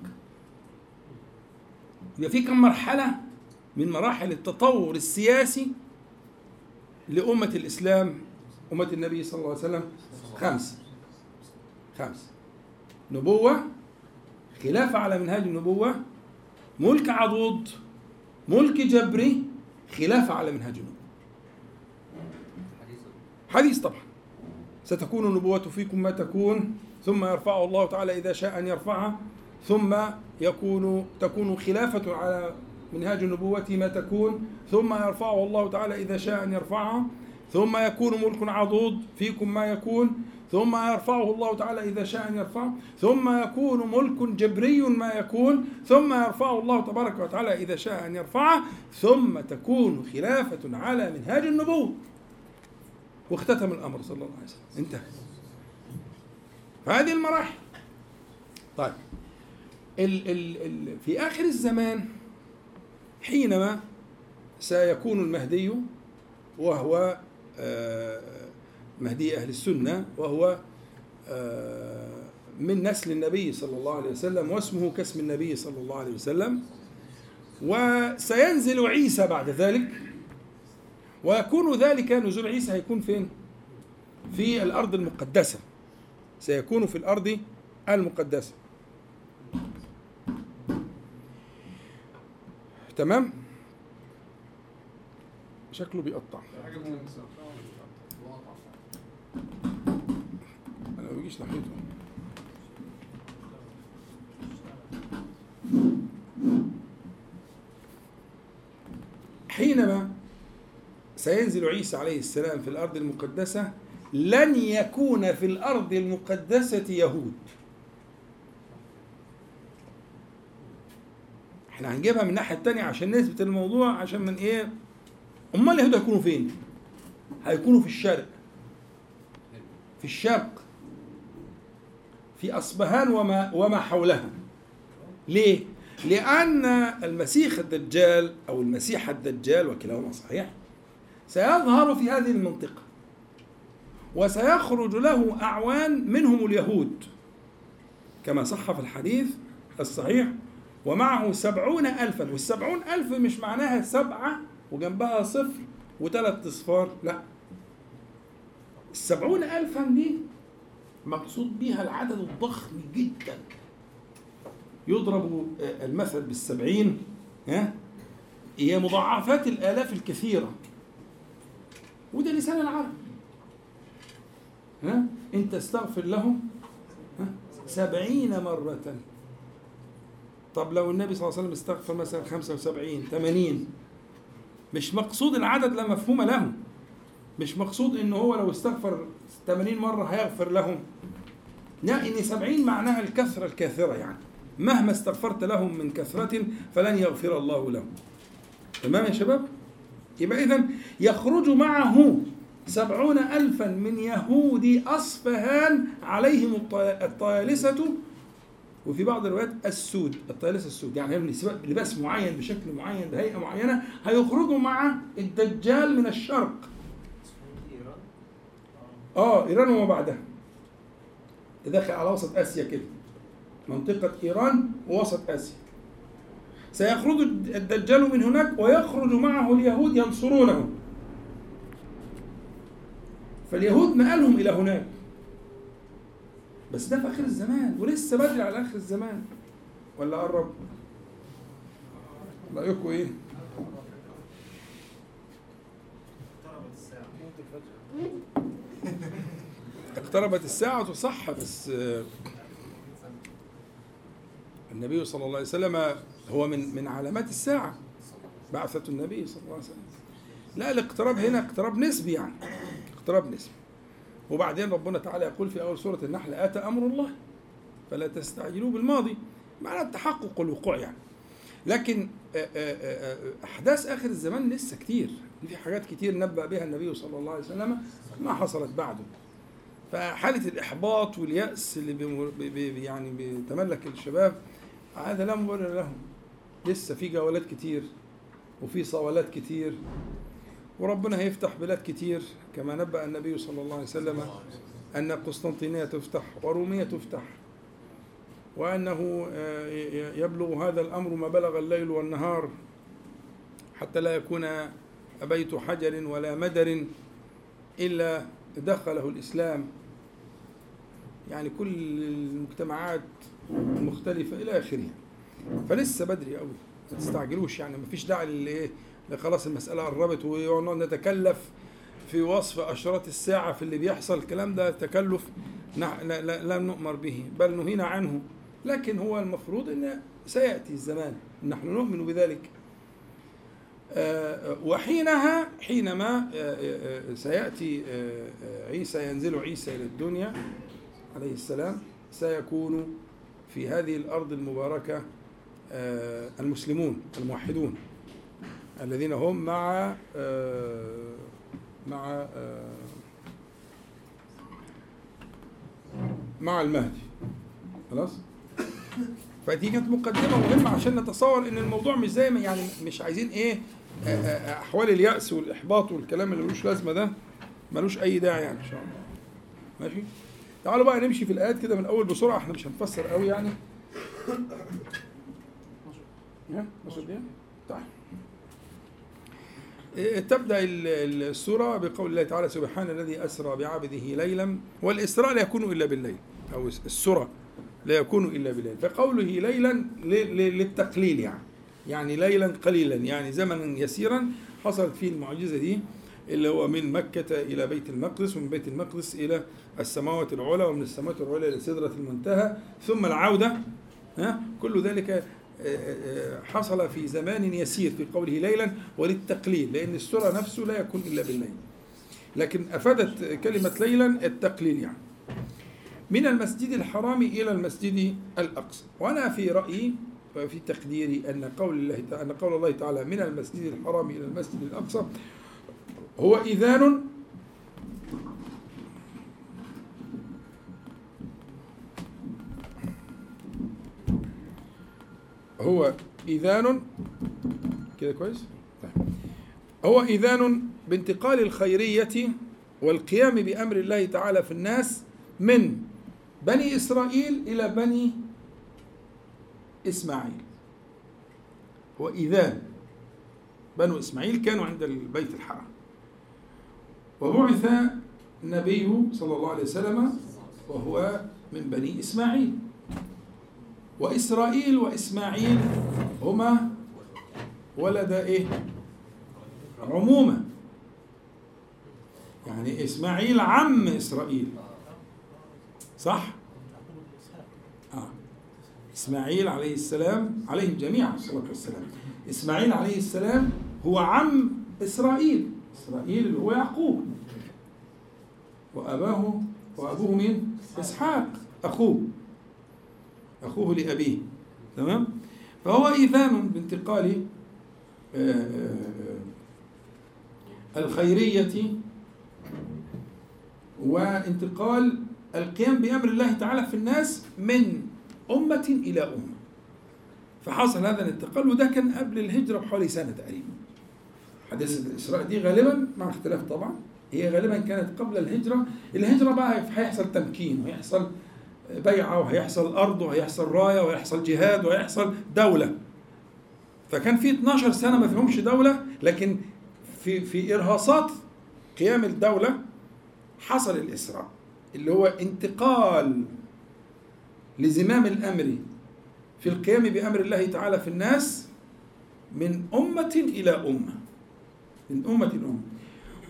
يبقى في كم مرحلة؟ من مراحل التطور السياسي لأمة الإسلام أمة النبي صلى الله عليه وسلم. خمس. خمس. نبوة خلافة على منهاج النبوة ملك عضوض ملك جبري خلافة على منهاج النبوة. حديث طبعا. ستكون النبوة فيكم ما تكون ثم يرفعه الله تعالى إذا شاء أن يرفعها ثم يكون تكون خلافة على منهاج النبوة ما تكون ثم يرفعه الله تعالى إذا شاء أن يرفعها ثم يكون ملك عضوض فيكم ما يكون ثم يرفعه الله تعالى إذا شاء أن يرفعه ثم يكون ملك جبري ما يكون ثم يرفعه الله تبارك وتعالى إذا شاء أن يرفعه ثم تكون خلافة على منهاج النبوة. واختتم الأمر صلى الله عليه وسلم. انتهى. هذه المراحل. طيب. ال ال ال في آخر الزمان حينما سيكون المهدي وهو آه، مهدي أهل السنة وهو آه، من نسل النبي صلى الله عليه وسلم واسمه كاسم النبي صلى الله عليه وسلم. وسينزل عيسى بعد ذلك. ويكون ذلك نزول عيسى هيكون فين؟ في الأرض المقدسة. سيكون في الأرض المقدسة. تمام؟ شكله بيقطع. أنا ما بيجيش ناحيته. حينما سينزل عيسى عليه السلام في الأرض المقدسة لن يكون في الأرض المقدسة يهود. إحنا هنجيبها من الناحية الثانية عشان نثبت الموضوع عشان من إيه؟ امال اليهود هيكونوا فين؟ هيكونوا في الشرق. في الشرق. في أصبهان وما وما حولها. ليه؟ لأن المسيح الدجال أو المسيح الدجال وكلاهما صحيح سيظهر في هذه المنطقة. وسيخرج له أعوان منهم اليهود. كما صح في الحديث الصحيح ومعه سبعون ألفا والسبعون ألف مش معناها سبعة وجنبها صفر وثلاث أصفار لا. السبعون ألفا دي مقصود بها العدد الضخم جدا. يضرب المثل بالسبعين ها هي مضاعفات الآلاف الكثيرة. وده لسان العرب. ها انت استغفر لهم ها سبعين مرة طب لو النبي صلى الله عليه وسلم استغفر مثلا خمسة وسبعين ثمانين مش مقصود العدد لا مفهوم له. مش مقصود ان هو لو استغفر 80 مرة هيغفر لهم. لا إن 70 معناها الكثرة الكاثرة يعني. مهما استغفرت لهم من كثرة فلن يغفر الله لهم. تمام يا شباب؟ يبقى إذا يخرج معه سبعون ألفا من يهود أصفهان عليهم الطيالسة وفي بعض الروايات السود الطيالسة السود. يعني هم لباس معين بشكل معين بهيئة معينة هيخرجوا مع الدجال من الشرق. آه إيران وما بعدها. تدخل على وسط آسيا كده. منطقة إيران ووسط آسيا. سيخرج الدجال من هناك ويخرج معه اليهود ينصرونه. فاليهود نقلهم إلى هناك. بس ده في آخر الزمان ولسه بدري على آخر الزمان. ولا قرب؟ رأيكم إيه؟ اقتربت الساعة. [LAUGHS] صح بس النبي صلى الله عليه وسلم هو من من علامات الساعة. بعثة النبي صلى الله عليه وسلم. لا الاقتراب هنا اقتراب نسبي يعني. اقتراب نسبي. وبعدين ربنا تعالى يقول في أول سورة النحل آتى أمر الله؟ فلا تستعجلوا بالماضي. معنى التحقق والوقوع يعني. لكن أحداث آخر الزمان لسه كتير. في حاجات كتير نبأ بها النبي صلى الله عليه وسلم ما حصلت بعده. فحالة الإحباط واليأس اللي بي يعني بيتملك الشباب هذا لا مبرر لهم. لسه في جولات كتير وفي صولات كتير. وربنا هيفتح بلاد كتير كما نبأ النبي صلى الله عليه وسلم أن قسطنطينية تفتح ورومية تفتح وأنه يبلغ هذا الأمر ما بلغ الليل والنهار حتى لا يكون بيت حجر ولا مدر إلا دخله الإسلام. يعني كل المجتمعات المختلفة إلى آخره فلسه بدري قوي ما تستعجلوش يعني ما فيش داعي لإيه خلاص المسألة قربت ونقعد نتكلف في وصف أشراط الساعة في اللي بيحصل. الكلام ده تكلف لم نؤمر به بل نهينا عنه. لكن هو المفروض أن سيأتي الزمان. نحن نؤمن بذلك. وحينها حينما سيأتي عيسى ينزل عيسى إلى الدنيا عليه السلام سيكون في هذه الأرض المباركة المسلمون الموحدون. الذين هم مع مع مع المهدي. خلاص؟ فدي كانت مقدمة مهمة عشان نتصور إن الموضوع مش زي ما يعني مش عايزين إيه أحوال اليأس والإحباط والكلام اللي ملوش لازمة ده ملوش أي داعي يعني إن شاء الله. ماشي؟ تعالوا بقى نمشي في الآيات كده من الأول بسرعة إحنا مش هنفسر قوي يعني. [COUGHS] ها؟ 12 دقيقه طيب تبدأ ال- ال- السورة بقول الله تعالى سبحان الذي أسرى بعبده ليلا والإسراء لا يكون إلا بالليل أو السرى لا يكون إلا بالليل فقوله ليلا للتقليل يعني يعني ليلا قليلا يعني زمنا يسيرا حصلت فيه المعجزة دي اللي هو من مكة إلى بيت المقدس ومن بيت المقدس إلى السماوات العلى ومن السماوات العلى إلى سدرة المنتهى ثم العودة ها؟ كل ذلك حصل في زمان يسير في قوله ليلا وللتقليل لأن السورة نفسه لا يكون إلا بالليل. لكن أفادت كلمة ليلا التقليل يعني. من المسجد الحرام إلى المسجد الأقصى. وأنا في رأيي وفي تقديري أن قول الله تعالى أن قول الله تعالى من المسجد الحرام إلى المسجد الأقصى هو إذان هو إذان. كده كويس؟ طيب. هو إذان بانتقال الخيرية والقيام بأمر الله تعالى في الناس من بني إسرائيل إلى بني إسماعيل. هو إذان. بنو إسماعيل كانوا عند البيت الحرام. وبعث النبي صلى الله عليه وسلم وهو من بني إسماعيل. وإسرائيل وإسماعيل هما ولد إيه؟ عمومة يعني إسماعيل عم إسرائيل صح؟ آه. إسماعيل عليه السلام عليهم جميعا الصلاة والسلام إسماعيل عليه السلام هو عم إسرائيل إسرائيل اللي هو يعقوب وأباه وأبوه مين؟ إسحاق أخوه أخوه لأبيه تمام؟ فهو إيثان بانتقال آه، آه، الخيرية وانتقال القيام بأمر الله تعالى في الناس من أمة إلى أمة. فحصل هذا الانتقال وده كان قبل الهجرة بحوالي سنة تقريبا. حديث الإسراء دي غالبا مع اختلاف طبعا هي غالبا كانت قبل الهجرة. الهجرة بقى هيحصل تمكين وهيحصل بيعة وهيحصل أرض وهيحصل راية وهيحصل جهاد وهيحصل دولة. فكان في 12 سنة ما فيهمش دولة لكن في في إرهاصات قيام الدولة حصل الإسراء اللي هو انتقال لزمام الأمر في القيام بأمر الله تعالى في الناس من أمة إلى أمة. من أمة إلى أمة.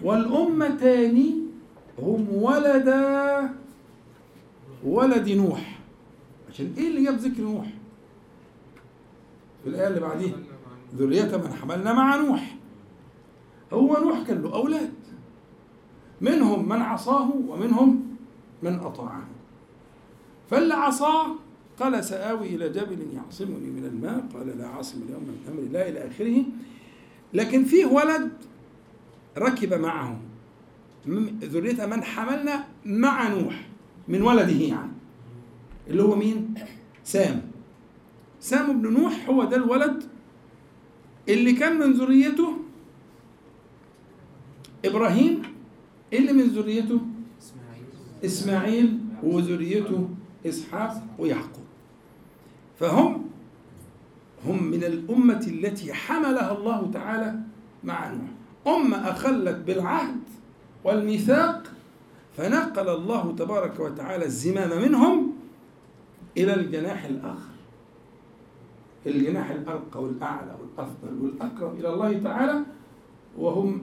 والأمتان هم ولدا ولد نوح. عشان إيه اللي جاب ذكر نوح؟ في الآية اللي بعديها. ذرية من حملنا مع نوح. هو نوح كان له أولاد. منهم من عصاه ومنهم من أطاعه. فاللي عصاه قال سآوي إلى جبل يعصمني من الماء. قال لا عاصم اليوم من أمر الله إلى آخره. لكن فيه ولد ركب معه ذرية من حملنا مع نوح. من ولده يعني. اللي هو مين؟ سام. سام بن نوح هو ده الولد اللي كان من ذريته إبراهيم اللي من ذريته إسماعيل وذريته إسحاق ويعقوب. فهم هم من الأمة التي حملها الله تعالى مع نوح. أمة أخلت بالعهد والميثاق فنقل الله تبارك وتعالى الزمام منهم إلى الجناح الآخر. الجناح الأرقى والأعلى والأفضل والأكرم إلى الله تعالى وهم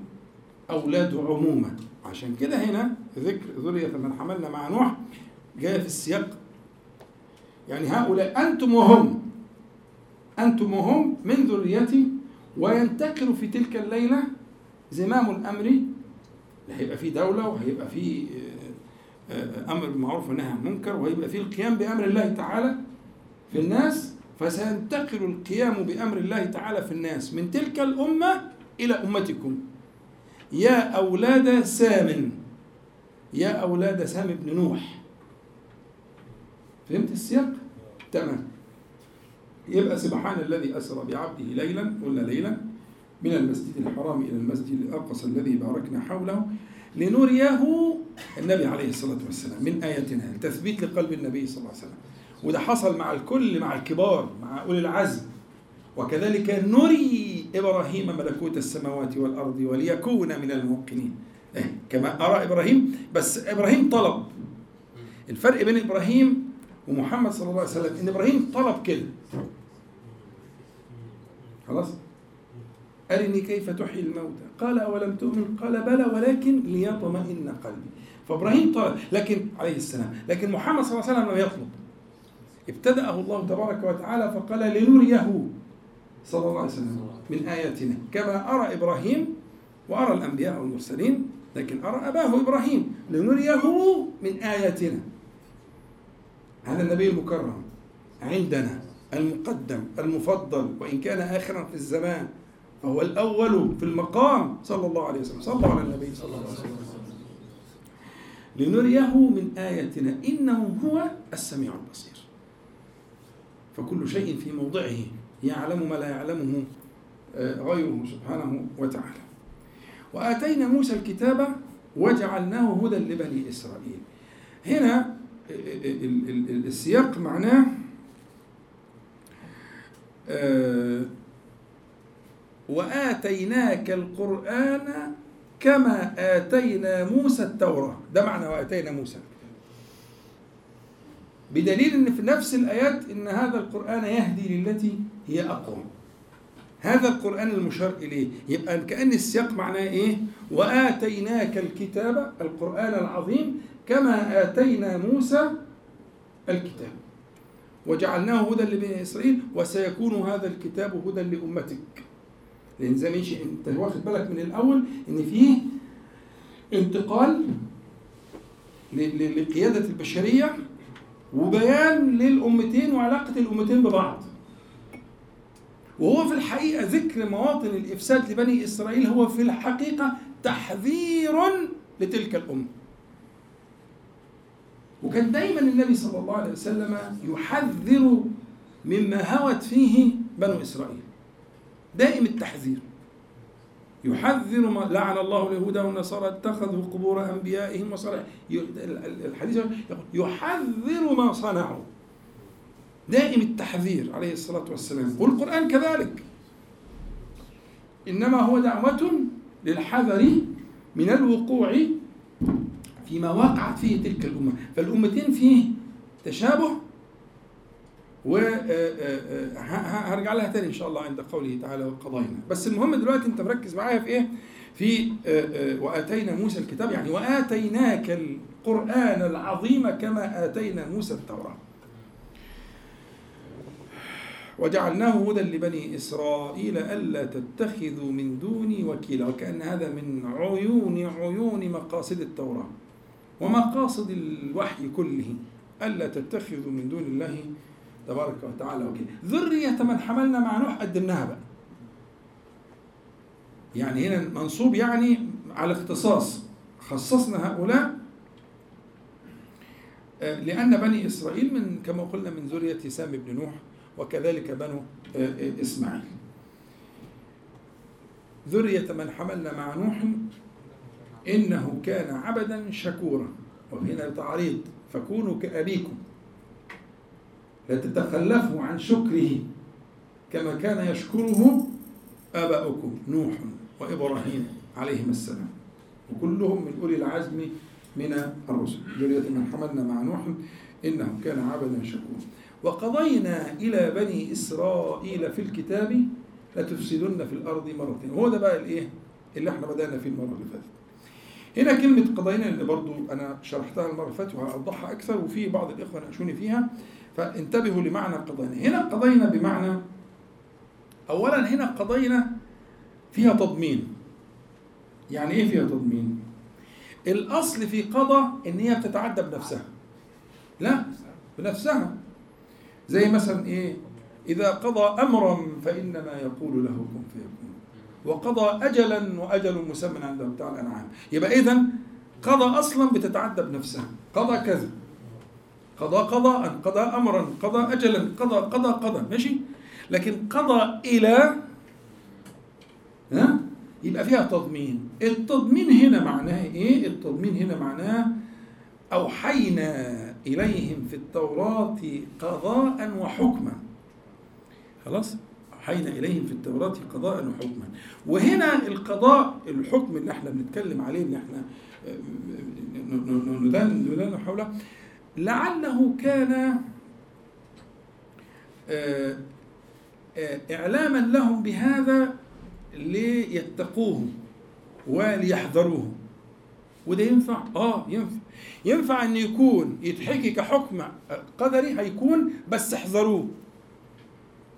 أولاد عمومة عشان كده هنا ذكر ذرية من حملنا مع نوح جاء في السياق. يعني هؤلاء أنتم وهم أنتم وهم من ذريتي وينتقل في تلك الليلة زمام الأمر هيبقى فيه دولة وهيبقى فيه آه، آه، أمر بالمعروف والنهي عن المنكر وهيبقى فيه القيام بأمر الله تعالى في الناس فسينتقل القيام بأمر الله تعالى في الناس من تلك الأمة إلى أمتكم. يا أولاد سام يا أولاد سام بن نوح. فهمت السياق؟ تمام. يبقى سبحان الذي أسرى بعبده ليلا قلنا ليلا. من المسجد الحرام إلى المسجد الأقصى الذي باركنا حوله لنريه النبي عليه الصلاة والسلام من آياتنا. تثبيت لقلب النبي صلى الله عليه وسلم. وده حصل مع الكل مع الكبار مع أولي العزم. وكذلك نري إبراهيم ملكوت السماوات والأرض وليكون من الموقنين. إيه، كما أرى إبراهيم. بس إبراهيم طلب. الفرق بين إبراهيم ومحمد صلى الله عليه وسلم إن إبراهيم طلب كده. خلاص؟ أرني كيف تحيي الموتى. قال أولم تؤمن؟ قال بلى ولكن ليطمئن قلبي. فإبراهيم طلب لكن عليه السلام لكن محمد صلى الله عليه وسلم لم يطلب. ابتدأه الله تبارك وتعالى فقال لنريه صلى الله عليه وسلم من آياتنا. كما أرى إبراهيم وأرى الأنبياء والمرسلين لكن أرى أباه إبراهيم. لنريه من آياتنا. هذا النبي المكرم عندنا المقدم المفضل وإن كان آخرا في الزمان. فهو الأول في المقام صلى الله عليه وسلم. صلى على النبي صلى الله عليه وسلم. لنريه من آياتنا إنه هو السميع البصير. فكل شيء في موضعه يعلم ما لا يعلمه آه، غيره سبحانه وتعالى. وآتينا موسى الكتاب وجعلناه هدى لبني إسرائيل. هنا ال- ال- السياق معناه آه، وآتيناك القرآن كما آتينا موسى التوراة. ده معنى وآتينا موسى. بدليل إن في نفس الآيات إن هذا القرآن يهدي للتي هي أقوم. هذا القرآن المشار إليه. يبقى كأن السياق معناه إيه؟ وآتيناك الكتاب القرآن العظيم كما آتينا موسى الكتاب. وجعلناه هدى لبني إسرائيل وسيكون هذا الكتاب هدى لأمتك. لأن زي ما أنت واخد بالك من الأول إن فيه انتقال لقيادة البشرية وبيان للأمتين وعلاقة الأمتين ببعض. وهو في الحقيقة ذكر مواطن الإفساد لبني إسرائيل هو في الحقيقة تحذير لتلك الأمة. وكان دايما النبي صلى الله عليه وسلم يحذر مما هوت فيه بنو إسرائيل. دائم التحذير. يحذر ما لعن الله اليهود والنصارى اتخذوا قبور أنبيائهم وصالح الحديث يحذر ما صنعوا. دائم التحذير عليه الصلاة والسلام. والقرآن كذلك. إنما هو دعوة للحذر من الوقوع فيما وقعت فيه تلك الأمة. فالأمتين فيه تشابه وهرجع لها تاني إن شاء الله عند قوله تعالى وقضينا. بس المهم دلوقتي أنت مركز معايا في إيه؟ في آه، آه، وآتينا موسى الكتاب. يعني وآتيناك القرآن العظيم كما آتينا موسى التوراة. وجعلناه هدى لبني إسرائيل ألا تتخذوا من دوني وكيلا. وكأن هذا من عيون عيون مقاصد التوراة ومقاصد الوحي كله. ألا تتخذوا من دون الله تبارك وتعالى. وكيلا ذرية من حملنا مع نوح قدمناها بقى يعني هنا منصوب يعني على اختصاص. خصصنا هؤلاء آه، لأن بني إسرائيل من كما قلنا من ذرية سام بن نوح وكذلك بنو آه، آه، إسماعيل. ذرية من حملنا مع نوح إنه كان عبدا شكورا. وهنا تعريض فكونوا كأبيكم. لا تتخلفوا عن شكره كما كان يشكره آباؤكم نوح وإبراهيم عليهما السلام. وكلهم من أولي العزم من الرسل ذرية من حملنا مع نوح إنه كان عبدا شكورا. وقضينا إلى بني إسرائيل في الكتاب لتفسدن في الأرض مرتين وهو ده بقى الإيه؟ اللي إحنا بدأنا فيه المرة اللي فاتت. هنا كلمة قضينا اللي برضو أنا شرحتها المرة اللي فاتت وهوضحها أكثر وفي بعض الإخوة ناقشوني فيها. فانتبهوا لمعنى قضينا هنا قضينا بمعنى أولا هنا قضينا فيها تضمين. يعني إيه فيها تضمين؟ الأصل في قضى إن هي بتتعدى بنفسها. لا بنفسها. زي مثلا إيه؟ إذا قضى أمرا فإنما يقول له كن فيكون. وقضى أجلا وأجل مسمى عنده بتاع الأنعام. يبقى إذا قضى أصلا بتتعدى بنفسها. قضى كذا. قضى قضاء قضى امرا قضى اجلا قضى قضى قضى ماشي لكن قضى إلى ها يبقى فيها تضمين التضمين هنا معناه إيه التضمين هنا معناه اوحينا اليهم في التوراه قضاء وحكما خلاص أوحينا إليهم في التوراة قضاء وحكما وهنا القضاء الحكم اللي إحنا بنتكلم عليه اللي إحنا ندان حوله لعله كان آه، آه، إعلاما لهم بهذا ليتقوه وليحذروه. وده ينفع؟ آه ينفع. ينفع إن يكون يتحكي كحكم قدري هيكون بس احذروه.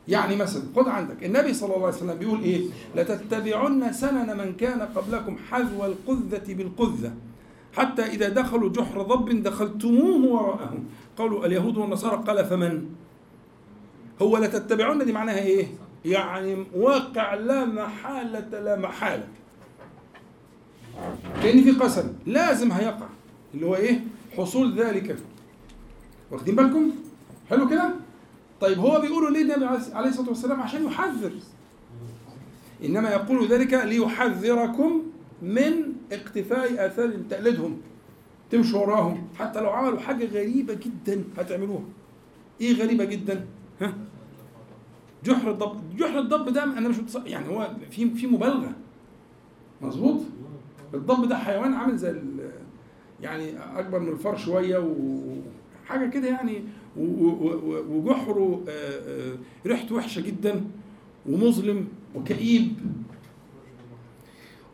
يعني مثلا خد عندك النبي صلى الله عليه وسلم بيقول إيه؟ لتتبعن سنن من كان قبلكم حذو القذة بالقذة. حتى إذا دخلوا جحر ضب دخلتموه وراءهم. قالوا اليهود والنصارى؟ قال فمن؟ هو لتتبعن دي معناها إيه؟ يعني واقع لا محالة لا محالة. كأن في قسم لازم هيقع اللي هو إيه؟ حصول ذلك. واخدين بالكم؟ حلو كده؟ طيب هو بيقولوا ليه النبي عليه الصلاة والسلام؟ عشان يحذر. إنما يقول ذلك ليحذركم من اقتفاء آثار تقليدهم تمشوا وراهم حتى لو عملوا حاجة غريبة جدا هتعملوها. إيه غريبة جدا؟ ها؟ جحر الضب جحر الضب ده أنا مش يعني هو في في مبالغة. مظبوط؟ الضب ده حيوان عامل زي يعني أكبر من الفار شوية وحاجه كده يعني وجحره ريحته وحشة جدا ومظلم وكئيب.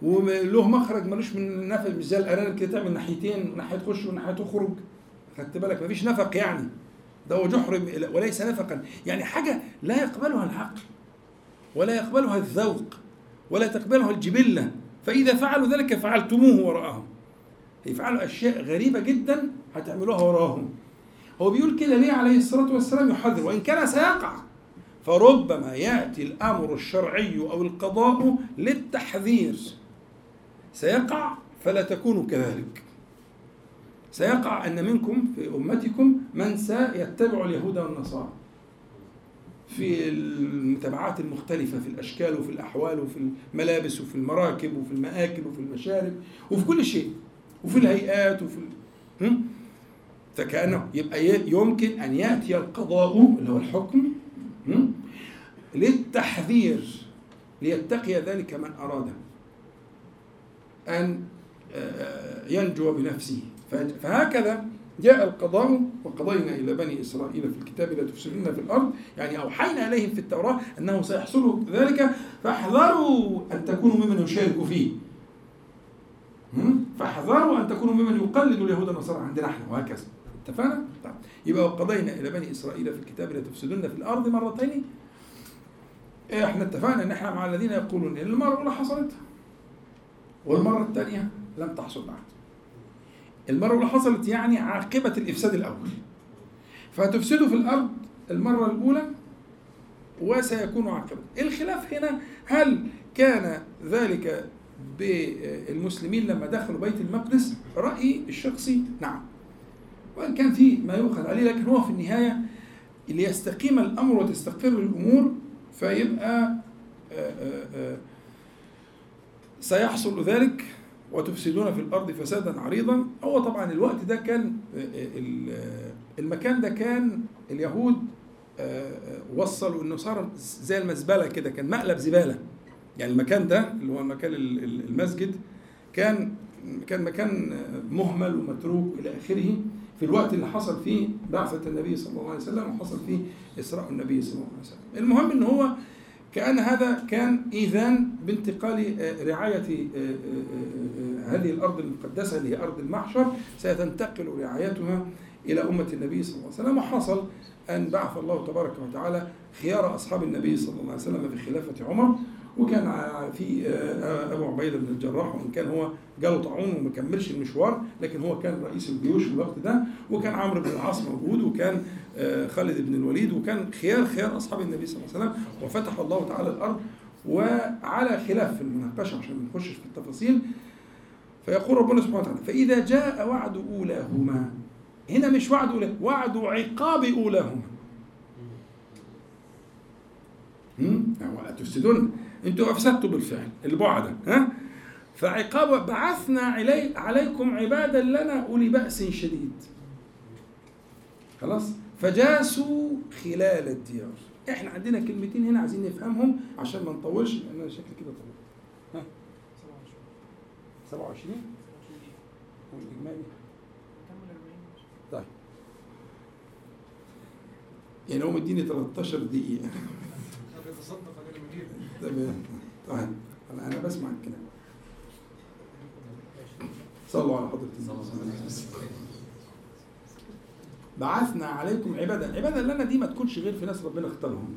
وله مخرج ملوش من نفق مش زي الأرانب كده تعمل ناحيتين ناحية تخش وناحيه تخرج خدت بالك؟ مفيش نفق يعني. ده هو جحر وليس نفقا. يعني حاجة لا يقبلها العقل ولا يقبلها الذوق ولا تقبلها الجبلة. فإذا فعلوا ذلك فعلتموه وراءهم. يفعلوا أشياء غريبة جدا هتعملوها وراهم هو بيقول كده ليه عليه الصلاة والسلام يحذر؟ وإن كان سيقع فربما يأتي الأمر الشرعي أو القضاء للتحذير. سيقع فلا تكونوا كذلك. سيقع أن منكم في أمتكم من سيتبع اليهود والنصارى. في المتابعات المختلفة في الأشكال وفي الأحوال وفي الملابس وفي المراكب وفي المآكل وفي المشارب وفي كل شيء وفي الهيئات وفي ال... فكأنه يبقى يمكن أن يأتي القضاء اللي هو الحكم للتحذير ليتقي ذلك من أراد أن ينجو بنفسه. فهكذا جاء القضاء وقضينا إلى بني إسرائيل في الكتاب لا تفسدون في الأرض. يعني أوحينا إليهم في التوراة أنه سيحصل ذلك. فاحذروا أن تكونوا ممن يشارك فيه. فاحذروا أن تكونوا ممن يقلد اليهود والنصارى عندنا إحنا وهكذا. اتفقنا؟ طيب. يبقى وقضينا إلى بني إسرائيل في الكتاب لا تفسدون في الأرض مرتين. إحنا اتفقنا إن إحنا مع الذين يقولون إن الاولى حصلت والمرة الثانية لم تحصل بعد المرة الاولى حصلت يعني عاقبة الإفساد الأول. فتفسدوا في الأرض المرة الأولى وسيكون عاقبة. الخلاف هنا هل كان ذلك بالمسلمين لما دخلوا بيت المقدس؟ رأيي الشخصي نعم. وإن كان في ما يؤخذ عليه لكن هو في النهاية ليستقيم الأمر وتستقر الأمور فيبقى آآ آآ سيحصل ذلك وتفسدون في الأرض فسادا عريضا. هو طبعا الوقت ده كان المكان ده كان اليهود وصلوا إنه صار زي المزبلة كده كان مقلب زبالة. يعني المكان ده اللي هو مكان المسجد كان كان مكان مهمل ومتروك إلى آخره. في الوقت اللي حصل فيه بعثة النبي صلى الله عليه وسلم وحصل فيه إسراء النبي صلى الله عليه وسلم. المهم أن هو كأن هذا كان إيذان بانتقال رعاية هذه الأرض المقدسة اللي هي أرض المحشر ستنتقل رعايتها إلى أمة النبي صلى الله عليه وسلم. وحصل أن بعث الله تبارك وتعالى خيار أصحاب النبي صلى الله عليه وسلم في خلافة عمر. وكان في أبو عبيده بن الجراح وإن كان هو جاله طاعون وما كملش المشوار لكن هو كان رئيس الجيوش في الوقت ده. وكان عمرو بن العاص موجود وكان خالد بن الوليد وكان خيار خيار أصحاب النبي صلى الله عليه وسلم. وفتح الله تعالى الأرض وعلى خلاف في المناقشة عشان ما نخشش في التفاصيل. فيقول ربنا سبحانه وتعالى فإذا جاء وعد أولاهما هنا مش وعد أولاهما وعد عقاب أولاهما. تفسدون. أنتوا أفسدتوا بالفعل البعد ها؟ فعقاب بعثنا علي عليكم عبادا لنا أولي بأس شديد. خلاص؟ فجاسوا خلال الديار. إحنا عندنا كلمتين هنا عايزين نفهمهم عشان ما نطولش لأن أنا شكلي كده طويل ها؟ 27 والإجمالي. طيب. يعني هو مديني 13 دقيقة. تمام. طيب. أنا بسمع الكلام. صلوا على حضرة النبي بعثنا عليكم عبادا العبادة اللي أنا دي ما تكونش غير في ناس ربنا اختارهم.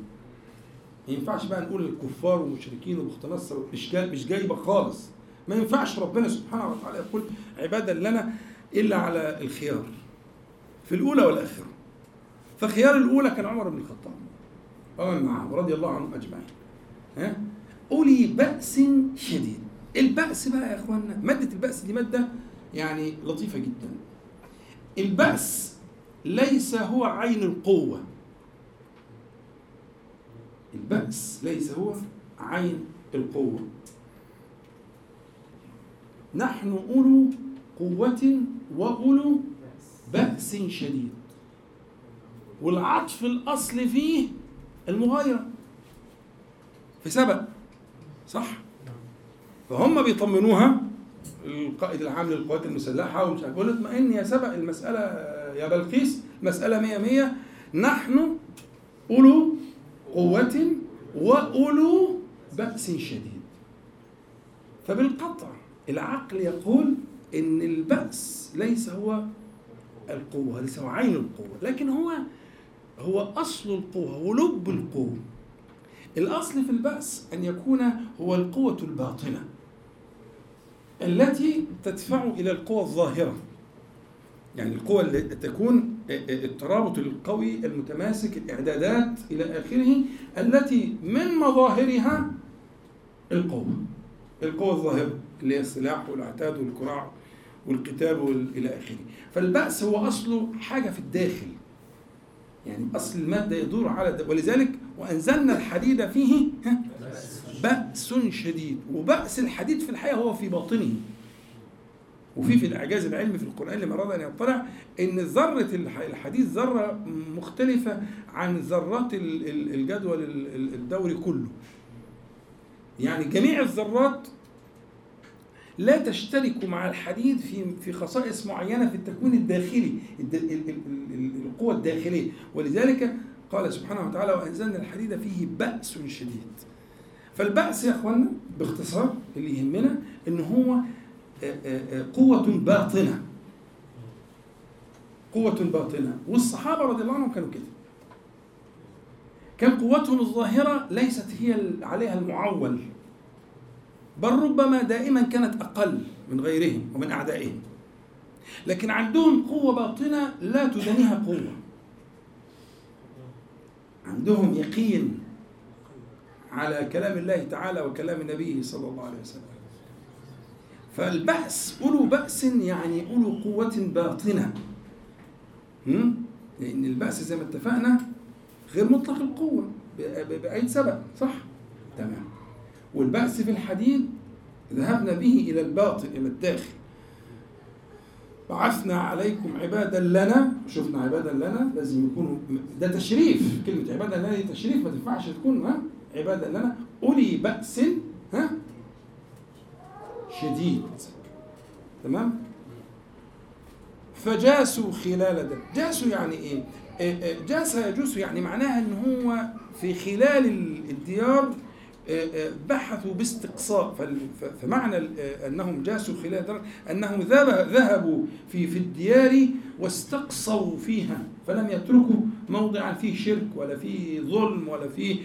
ما ينفعش بقى نقول الكفار والمشركين وبخت نصر مش جاي مش جايبة خالص. ما ينفعش ربنا سبحانه وتعالى يقول عبادة لنا إلا على الخيار في الأولى والآخرة. فخيار الأولى كان عمر بن الخطاب ومن معه رضي الله عنهم أجمعين. ها؟ أولي بأس شديد. البأس بقى يا اخوانا مادة البأس دي مادة يعني لطيفة جدا. البأس ليس هو عين القوة. البأس ليس هو عين القوة. نحن أولو قوة وأولو بأس شديد. والعطف الأصل فيه المغايرة. في سبق صح؟ فهم بيطمنوها القائد العام للقوات المسلحة ومش عارف اطمئن يا سبق المسألة يا بلقيس مسألة مية مية. نحن أولو قوة وأولو بأس شديد. فبالقطع العقل يقول إن البأس ليس هو القوة ليس هو عين القوة لكن هو هو أصل القوة ولب القوة. الأصل في البأس أن يكون هو القوة الباطنة التي تدفع إلى القوى الظاهرة. يعني القوى اللي تكون الترابط القوي المتماسك الإعدادات إلى آخره التي من مظاهرها القوة. القوة الظاهرة اللي هي السلاح والعتاد والكراع والقتال إلى آخره. فالبأس هو أصله حاجة في الداخل. يعني أصل المادة يدور على ولذلك وأنزلنا الحديد فيه بأس شديد. وبأس الحديد في الحقيقة هو في باطنه. وفي في الإعجاز العلمي في القرآن لما أراد أن يطلع إن ذرة الحديد ذرة مختلفة عن ذرات الجدول الدوري كله. يعني جميع الذرات لا تشترك مع الحديد في في خصائص معينة في التكوين الداخلي القوة الداخلية. ولذلك قال سبحانه وتعالى وأنزلنا الحديد فيه بأس شديد. فالبأس يا اخوانا باختصار اللي يهمنا إن هو قوة باطنة. قوة باطنة. والصحابة رضي الله عنهم كانوا كده. كان قوتهم الظاهرة ليست هي عليها المعول بل ربما دائما كانت أقل من غيرهم ومن أعدائهم. لكن عندهم قوة باطنة لا تدانيها قوة. عندهم يقين على كلام الله تعالى وكلام نبيه صلى الله عليه وسلم. فالبأس أولو بأس يعني أولو قوة باطنة. لأن البأس زي ما اتفقنا غير مطلق القوة بأي سبب صح؟ تمام. والبأس في الحديد ذهبنا به إلى الباطن إلى الداخل. بعثنا عليكم عبادا لنا شفنا عبادا لنا لازم يكونوا ده تشريف كلمة عبادا لنا دي تشريف ما تنفعش تكون ها؟ عبادا لنا. أولي بأس ها؟ شديد. تمام؟ فجاسوا خلال ده. جاسوا يعني إيه؟ جاس يجوس يعني معناها إن هو في خلال الديار بحثوا باستقصاء. فمعنى أنهم جاسوا خلال أنهم ذهبوا في في الديار واستقصوا فيها. فلم يتركوا موضعا فيه شرك ولا فيه ظلم ولا فيه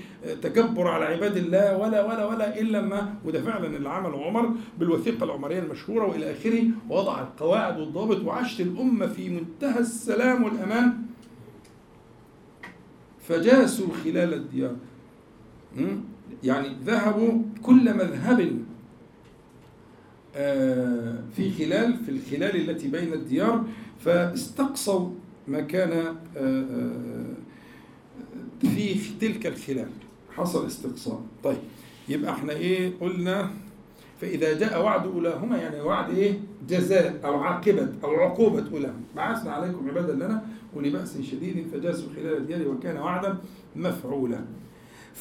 تكبر على عباد الله ولا ولا ولا إلا ما وده فعلا اللي عمله عمر بالوثيقة العمرية المشهورة وإلى آخره ووضع القواعد والضابط وعاشت الأمة في منتهى السلام والأمان. فجاسوا خلال الديار. يعني ذهبوا كل مذهب في خلال في الخلال التي بين الديار فاستقصوا ما كان في تلك الخلال حصل استقصاء. طيب يبقى إحنا إيه قلنا فإذا جاء وعد أولاهما يعني وعد إيه؟ جزاء أو عاقبة أو عقوبة أولاهما بعثنا عليكم عبادا لنا أولي بأس شديد فجاسوا خلال الديار وكان وعدا مفعولا.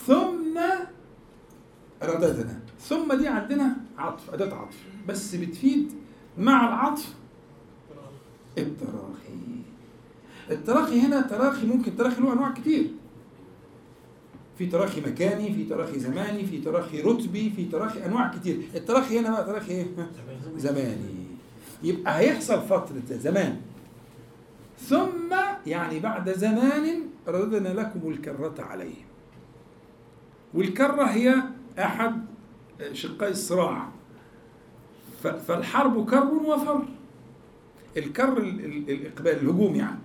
ثم رددنا. ثم دي عندنا عطف أداة عطف. بس بتفيد مع العطف التراخي. التراخي هنا تراخي ممكن تراخي له أنواع كتير. في تراخي مكاني في تراخي زماني في تراخي رتبي في تراخي أنواع كتير. التراخي هنا بقى تراخي إيه؟ زماني. يبقى هيحصل فترة زمان. ثم يعني بعد زمان رددنا لكم الكرة عليه. والكرة هي أحد شقي الصراع. فالحرب كر وفر. الكر ال- ال- الإقبال الهجوم يعني.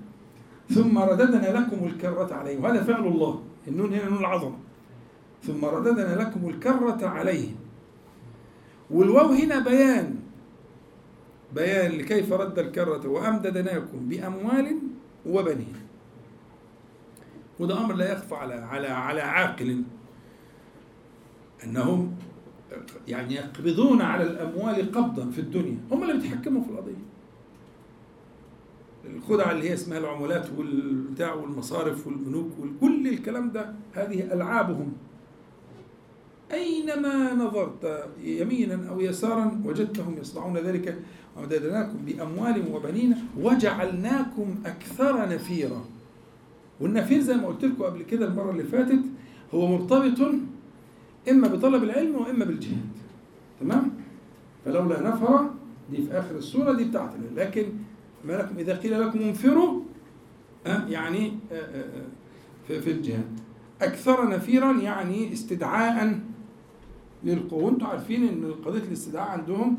ثم رددنا لكم الكرة عليه وهذا فعل الله. النون هنا نون العظمة ثم رددنا لكم الكرة عليه والواو هنا بيان. بيان لكيف رد الكرة. وأمددناكم بأموال وبنين. وده أمر لا يخفى على على على عاقل. أنهم يعني يقبضون على الأموال قبضا في الدنيا. هم اللي بيتحكموا في القضية. الخدعة اللي هي اسمها العمولات والبتاع والمصارف والبنوك وكل الكلام ده هذه ألعابهم. أينما نظرت يمينا أو يسارا وجدتهم يصنعون ذلك ومددناكم بأموال وبنين وجعلناكم أكثر نفيرا. والنفير زي ما قلت لكم قبل كده المرة اللي فاتت هو مرتبط إما بطلب العلم وإما بالجهاد. تمام؟ فلولا نفر دي في آخر السورة دي بتاعتنا. لكن ما لكم إذا قيل لكم انفروا أه يعني أه أه في, الجهاد أكثر نفيرا يعني استدعاء للقوة. أنتوا عارفين إن قضية الاستدعاء عندهم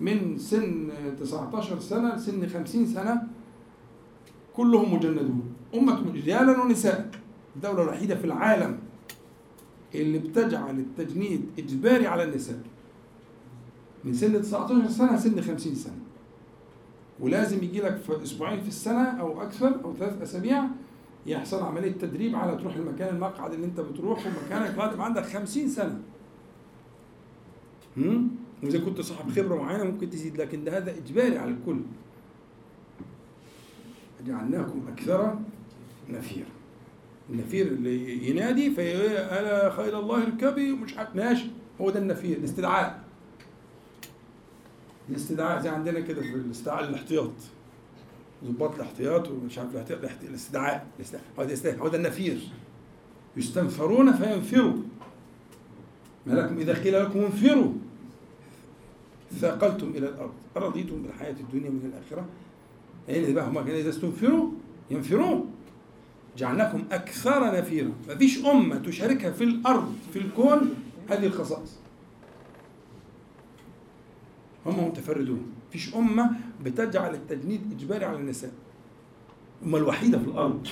من سن 19 سنة لسن 50 سنة كلهم مجندون. أمة رجالا ونساء. الدولة الوحيدة في العالم اللي بتجعل التجنيد إجباري على النساء. من سن 19 سنة لسن 50 سنة. ولازم يجي لك في أسبوعين في السنة أو أكثر أو ثلاث أسابيع يحصل عملية تدريب على تروح المكان المقعد اللي أنت بتروحه مكانك لغاية ما عندك 50 سنة. هم؟ وإذا كنت صاحب خبرة معينة ممكن تزيد لكن ده هذا إجباري على الكل. جعلناكم أكثر نفيرا. النفير اللي ينادي في ألا خير الله اركبي ومش ماشي. هو ده النفير الاستدعاء. الاستدعاء زي عندنا كده في الاستدعاء الاحتياط. ضباط الاحتياط ومش عارف الاحتياط الاستدعاء هو ده هو ده النفير. يستنفرون فينفروا. ما لكم إذا قيل لكم انفروا. ثاقلتم إلى الأرض. أرضيتم بالحياة الدنيا من الآخرة؟ يعني بقى هم كانوا إذا استنفروا ينفرون. جعلناكم أكثر نفيرا. مفيش أمة تشاركها في الأرض في الكون هذه الخصائص. هم متفردون مفيش أمة بتجعل التجنيد إجباري على النساء. الأمة الوحيدة في الأرض.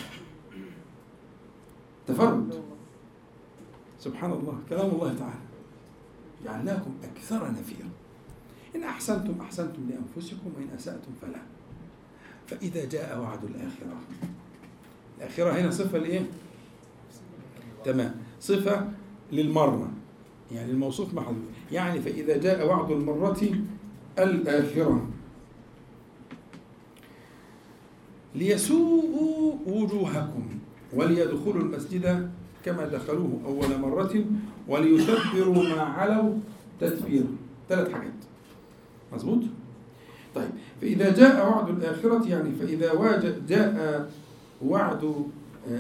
تفرد. سبحان الله. كلام الله تعالى. جعلناكم أكثر نفيرا. إن أحسنتم أحسنتم لأنفسكم وإن أسأتم فلا. فإذا جاء وعد الآخرة. الآخرة هنا صفة لإيه؟ تمام. صفة للمرة يعني الموصوف محذوف. يعني فإذا جاء وعد المرة الآخرة ليسوءوا وجوهكم وليدخلوا المسجد كما دخلوه أول مرة وليتبروا ما علوا تتبيرا ثلاث حاجات. مظبوط؟ طيب فإذا جاء وعد الآخرة يعني فإذا جاء وعد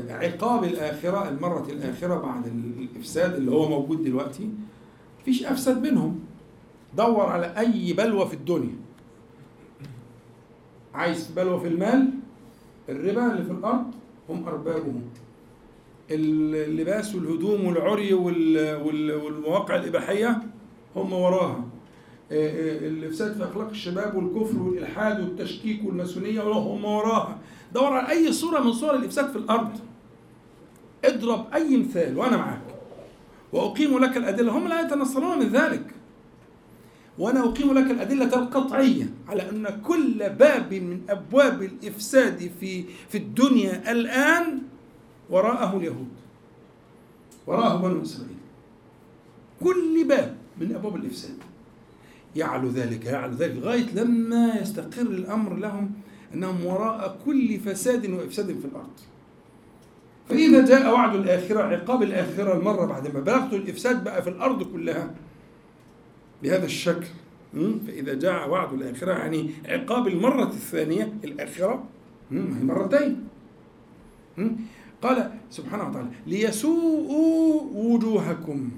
عقاب الآخرة المرة الآخرة بعد الإفساد اللي هو موجود دلوقتي مفيش أفسد منهم. دور على أي بلوى في الدنيا. عايز بلوى في المال؟ الربا اللي في الأرض هم أربابهم. اللباس والهدوم والعري والمواقع الإباحية هم وراها. الإفساد في أخلاق الشباب والكفر والإلحاد والتشكيك والماسونية هم وراها. دور على أي صورة من صور الإفساد في الأرض. اضرب أي مثال وأنا معك وأقيم لك الأدلة. هم لا يتنصلون من ذلك. وأنا أقيم لك الأدلة القطعية على أن كل باب من أبواب الإفساد في في الدنيا الآن وراءه اليهود وراءه بنو إسرائيل. كل باب من أبواب الإفساد يعلو ذلك يعلو ذلك لغاية لما يستقر الأمر لهم أنهم وراء كل فساد وإفساد في الأرض. فإذا جاء وعد الآخرة عقاب الآخرة المرة بعد ما بلغت الإفساد بقى في الأرض كلها بهذا الشكل? فإذا جاء وعد الآخرة يعني عقاب المرة الثانية الآخرة مرتين? قال سبحانه وتعالى ليسوءوا وجوهكم.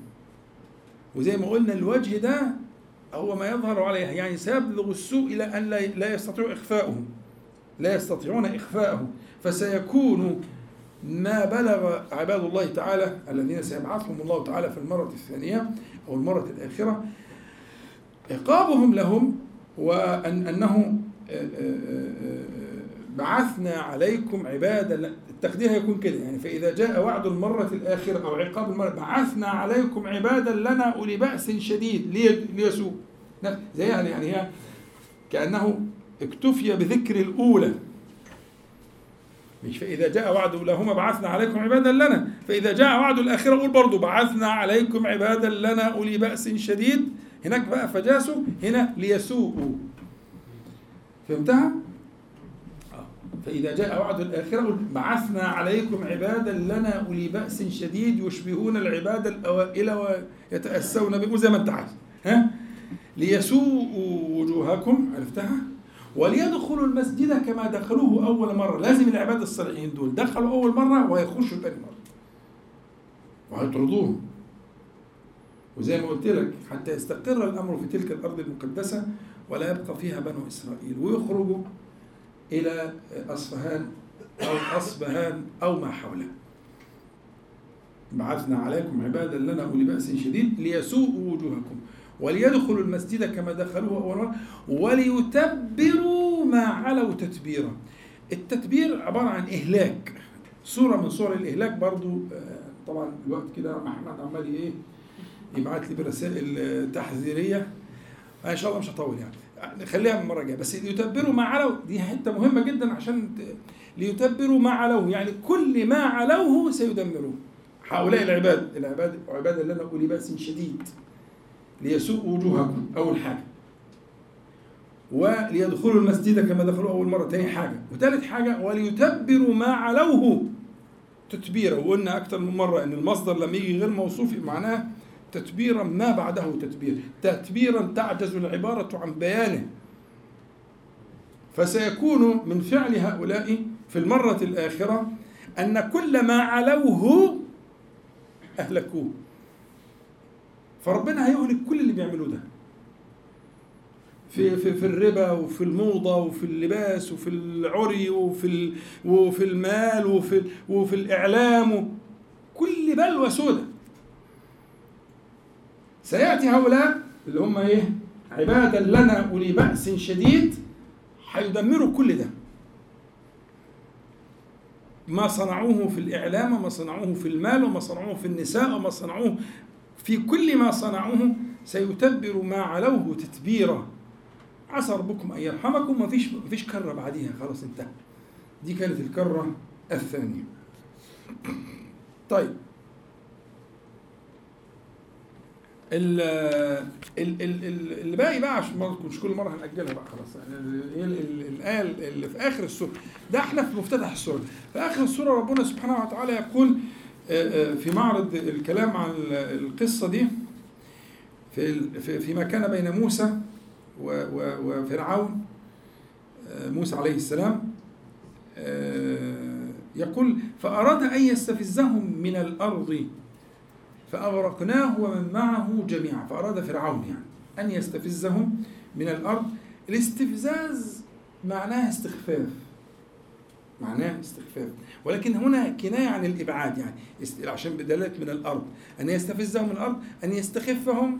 وزي ما قلنا الوجه ده هو ما يظهر عليه يعني سيبلغ السوء إلى أن لا لا يستطيع إخفاؤه. لا يستطيعون إخفاءه فسيكون ما بلغ عباد الله تعالى الذين سيبعثهم الله تعالى في المرة الثانية أو المرة الآخرة عقابهم لهم وأن أنه بعثنا عليكم عبادا التقدير هيكون كده. يعني فإذا جاء وعد المرة الآخرة أو عقاب المرة بعثنا عليكم عبادا لنا أولي بأس شديد ليسوء. زي يعني يعني هي كأنه اكتفي بذكر الأولى. مش فإذا جاء وعد أولاهما بعثنا عليكم عبادا لنا. فإذا جاء وعد الآخرة قول برضو بعثنا عليكم عبادا لنا أولي بأس شديد. هناك بقى فجاسوا هنا ليسوءوا. فهمتها؟ فإذا جاء وعد الآخرة بعثنا عليكم عبادا لنا أولي بأس شديد يشبهون العباد الأوائل ويتأسون بهم زي ما أنت عايز. ها؟ ليسوءوا وجوهكم. عرفتها؟ وليدخلوا المسجد كما دخلوه أول مرة. لازم العباد الصالحين دول دخلوا أول مرة وهيخشوا ثاني مرة. وهيطردوهم. وزي ما قلت لك حتى يستقر الأمر في تلك الأرض المقدسة ولا يبقى فيها بنو إسرائيل ويخرجوا إلى أصفهان أو أصبهان أو ما حوله بعثنا عليكم عبادا لنا أولي بأس شديد ليسوءوا وجوهكم وليدخلوا المسجد كما دخلوه أول مرة وليتبروا ما علوا تتبيرا التتبير عبارة عن إهلاك صورة من صور الإهلاك برضو طبعا الوقت كده أحمد عمال إيه يبعت لي برسائل تحذيرية إن شاء الله مش هطول يعني. خليها من المرة الجاية. بس ليتبروا ما علوا دي حتة مهمة جدا عشان ليتبروا ما علوه يعني كل ما علوه سيدمروه. هؤلاء العباد العباد عباد الله اولي بأس شديد. ليسوء وجوهكم أول حاجة. وليدخلوا المسجد كما دخلوا أول مرة. ثاني حاجة. وثالث حاجة وليتبروا ما علوه تتبيرا وقلنا أكثر من مرة إن المصدر لما يجي غير موصوف معناه تتبيرا ما بعده تتبير. تتبيرا تعجز العبارة عن بيانه. فسيكون من فعل هؤلاء في المرة الآخرة أن كل ما علوه أهلكوه. فربنا هيهلك كل اللي بيعملوه ده. في في في الربا وفي الموضة وفي اللباس وفي العري وفي وفي المال وفي وفي الإعلام. كل بلوى سودة. سيأتي هؤلاء اللي هم إيه؟ عبادا لنا أولي بأس شديد هيدمروا كل ده. ما صنعوه في الإعلام وما صنعوه في المال وما صنعوه في النساء وما صنعوه في كل ما صنعوه سيتبر ما علوه تتبيرا. عسى ربكم أن يرحمكم. ما فيش ما فيش كرة بعديها. خلاص انتهى. دي كانت الكرة الثانية. طيب ال ال ال اللي باقي بقى عشان مش كل مرة هنأجلها بقى خلاص. يعني الآية اللي في آخر السورة. ده إحنا في مفتتح السورة. في آخر السورة ربنا سبحانه وتعالى يقول في معرض الكلام عن القصة دي في فيما كان بين موسى وفرعون موسى عليه السلام يقول فأراد أن يستفزهم من الأرض فأغرقناه ومن معه جميعا فأراد فرعون يعني أن يستفزهم من الأرض. الاستفزاز معناه استخفاف معناه استخفاف. ولكن هنا كناية عن الإبعاد يعني عشان بدلالة من الأرض أن يستفزهم من الأرض أن يستخفهم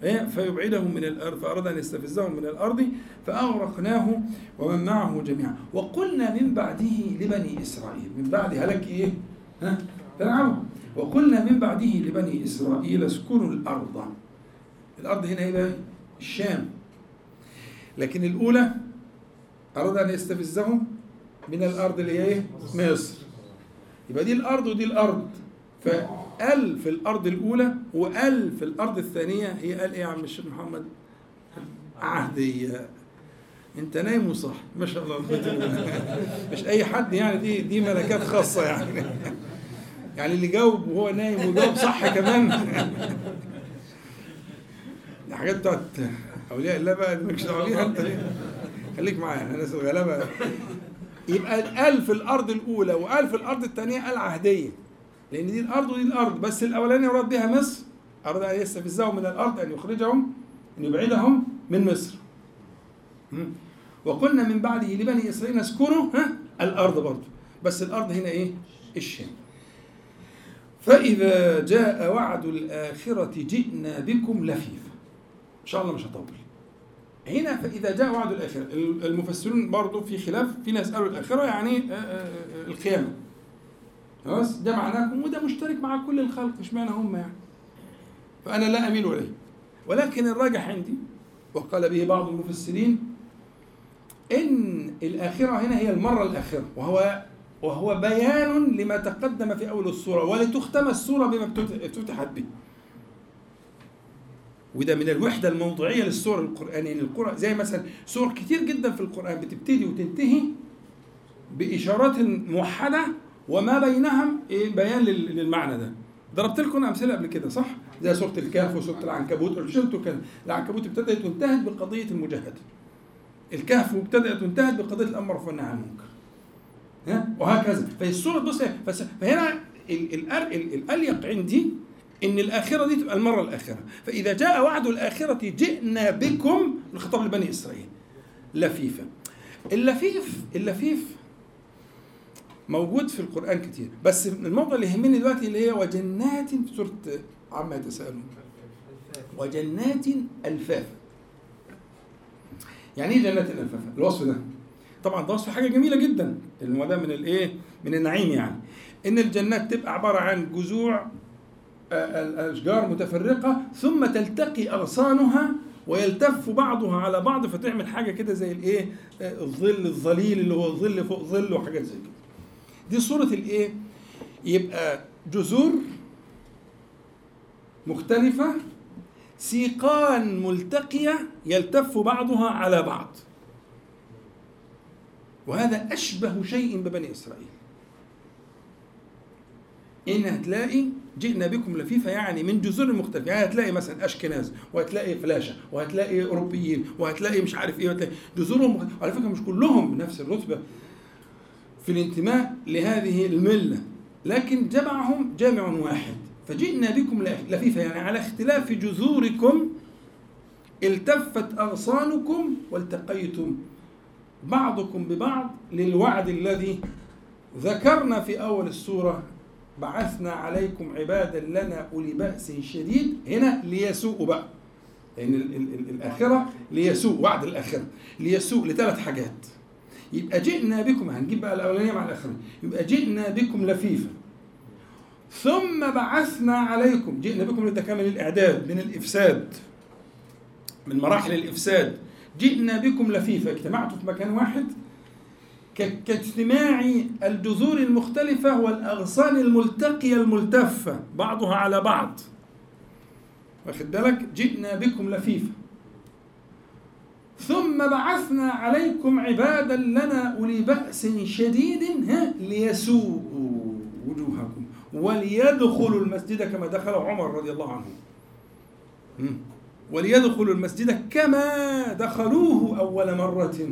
فيبعدهم من الأرض فأراد أن يستفزهم من الأرض فأغرقناه ومن معه جميعا. وقلنا من بعده لبني إسرائيل من بعد هلك إيه؟ ها؟ فرعون. وقلنا من بعده لبني إسرائيل اسكنوا الأرض. الأرض هنا إيه الشام. لكن الأولى أراد أن يستفزهم من الأرض اللي هي إيه؟ مصر. يبقى دي الأرض ودي الأرض. فقال في الأرض الأولى وقال في الأرض الثانية هي قال إيه يا عم الشيخ محمد؟ عهدية. أنت نايم وصح ما شاء الله. [LAUGHS] مش أي حد يعني دي دي ملكات خاصة يعني. [LAUGHS] يعني اللي جاوب وهو نايم وجاوب صح كمان. دي حاجات بتاعت أولياء الله بقى مالكش دعوه أنت خليك معايا أنا الغلابه يبقى قال في الأرض الأولى وقال في الأرض الثانية قال عهدية لأن دي الأرض ودي الأرض بس الاولانيه يراد بها مصر. أراد أن يستفزهم من الأرض أن يخرجهم أن يبعدهم من مصر? وقلنا من بعده لبني إسرائيل اسكنوا ها الأرض برضه بس الأرض هنا إيه؟ الشام. فإذا جاء وعد الآخرة جئنا بكم لفيفا إن شاء الله مش هطول. هنا فإذا جاء وعد الآخرة المفسرون برضه في خلاف في ناس قالوا الآخرة يعني آه، آه، آه، القيامة. خلاص؟ ده معناكم وده مشترك مع كل الخلق اشمعنى هم يعني؟ فأنا لا أميل إليه. ولكن الراجح عندي وقال به بعض المفسرين إن الآخرة هنا هي المرة الاخره وهو وهو بيان لما تقدم في أول السورة ولتختم السورة بما افتتح- افتتحت به. وده من الوحدة الموضوعية للسور القرآنية. القرآن زي مثلا سور كتير جدا في القرآن بتبتدي وتنتهي بإشارات موحدة وما بينهم إيه؟ بيان لل- للمعنى ده. ضربت لكم أمثلة قبل كده صح؟ زي سورة الكهف وسورة العنكبوت. قلت كان العنكبوت ابتدأت وانتهت بقضية المجاهدة. الكهف ابتدأت وانتهت بقضية الأمر والنهي عن المنكر. وهكذا. فالسوره بص فس- فهنا ال- ال- ال- الأليق عندي إن الآخرة دي تبقى المرة الآخرة. فإذا جاء وعد الآخرة جئنا بكم الخطاب لبني إسرائيل. لفيفا اللفيف اللفيف موجود في القرآن كتير. بس الموضوع اللي يهمني دلوقتي اللي هي وجنات في سورة عما يتساءلون. وجنات الفافا يعني إيه جنات الالفافا الوصف ده. طبعا ده وصف حاجة جميلة جدا ده من الإيه؟ من النعيم يعني. إن الجنات تبقى عبارة عن جذوع آه، الأشجار متفرقة ثم تلتقي أغصانها ويلتف بعضها على بعض فتعمل حاجة كده زي الإيه؟ آه، الظل الظليل اللي هو ظل فوق ظل وحاجات زي كده. دي صورة الإيه؟ يبقى جذور مختلفة سيقان ملتقية يلتف بعضها على بعض. وهذا أشبه شيء ببني إسرائيل. إن هتلاقي جئنا بكم لفيفة يعني من جذور مختلفة. يعني هتلاقي مثلا أشكناز وهتلاقي فلاشة وهتلاقي أوروبيين وهتلاقي مش عارف إيه وهتلاقي جذورهم على فكرة مش كلهم بنفس الرتبة في الانتماء لهذه الملة لكن جمعهم جامع واحد. فجئنا بكم لفيفة يعني على اختلاف جذوركم التفت أغصانكم والتقيتم بعضكم ببعض للوعد الذي ذكرنا في أول السورة بعثنا عليكم عبادا لنا أولي بأس شديد. هنا ليسوء بقى. لأن ال- ال- ال- الآخرة ليسوء وعد الآخرة ليسوء لثلاث حاجات. يبقى جئنا بكم هنجيب بقى الأولانية مع الآخرة. يبقى جئنا بكم لفيفا. ثم بعثنا عليكم جئنا بكم لتكامل الإعداد من الإفساد من مراحل الإفساد. جئنا بكم لفيفا اجتمعتوا في مكان واحد. كاجتماع الجذور المختلفة والأغصان الملتقية الملتفة بعضها على بعض. واخد بالك؟ جئنا بكم لفيفا ثم بعثنا عليكم عبادا لنا أولي بأس شديد ليسوءوا وجوهكم وليدخلوا المسجد كما دخل عمر رضي الله عنه. وليدخلوا المسجد كما دخلوه أول مرة.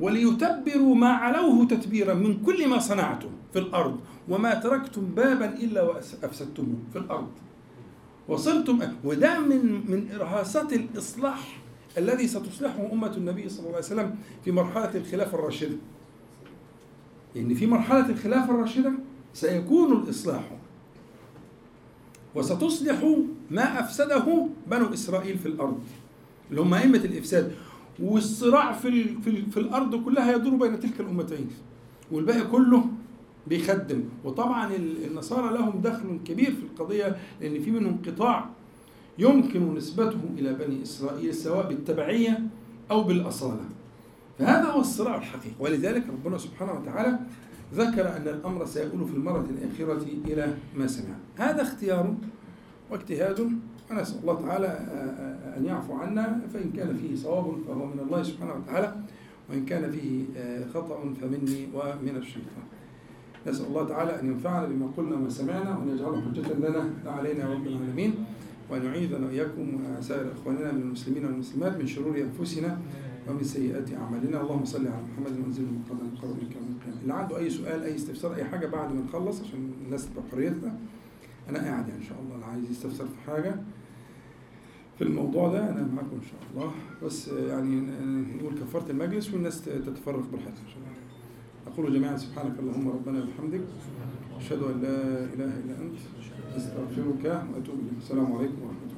وليتبروا ما علوه تتبيرا من كل ما صنعتم في الأرض وما تركتم بابا إلا وأفسدتموه في الأرض. وصرتم وده من من إرهاصات الإصلاح الذي ستصلحه أمة النبي صلى الله عليه وسلم في مرحلة الخلافة الراشدة. لأن في مرحلة الخلافة الراشدة سيكون الإصلاح وستصلح ما أفسده بنو إسرائيل في الأرض. اللي هم أئمة الإفساد. والصراع في في, في الأرض كلها يدور بين تلك الأمتين. والباقي كله بيخدم. وطبعا ال- النصارى لهم دخل كبير في القضية لأن في منهم قطاع يمكن نسبته إلى بني إسرائيل سواء بالتبعية أو بالأصالة. فهذا هو الصراع الحقيقي. ولذلك ربنا سبحانه وتعالى ذكر أن الأمر سيكون في المرة الآخرة إلى ما سمع. هذا اختيار واجتهاد ونسأل الله تعالى آه، أن يعفو عنا فإن كان فيه صواب فهو من الله سبحانه وتعالى وإن كان فيه آه، خطأ فمني ومن الشيطان. نسأل الله تعالى أن ينفعنا بما قلنا وما سمعنا وأن يجعله حجة لنا لا علينا رب العالمين وأن يعيذنا وإياكم وسائر إخواننا من المسلمين والمسلمات من شرور أنفسنا ومن سيئات أعمالنا. اللهم صل على محمد وأنزل المقدم القرب منك يوم القيامة. اللي عنده أي سؤال أي استفسار أي حاجة بعد ما نخلص عشان الناس تبقى حريتنا أنا قاعد يعني إن شاء الله. اللي عايز يستفسر في حاجة في الموضوع ده أنا معاكم إن شاء الله. بس يعني نقول كفارة المجلس والناس تتفرق براحتها إن شاء الله. أقول جميعا سبحانك اللهم ربنا وبحمدك أشهد أن لا إله إلا أنت. أستغفرك وأتوب إليك. السلام عليكم ورحمة الله.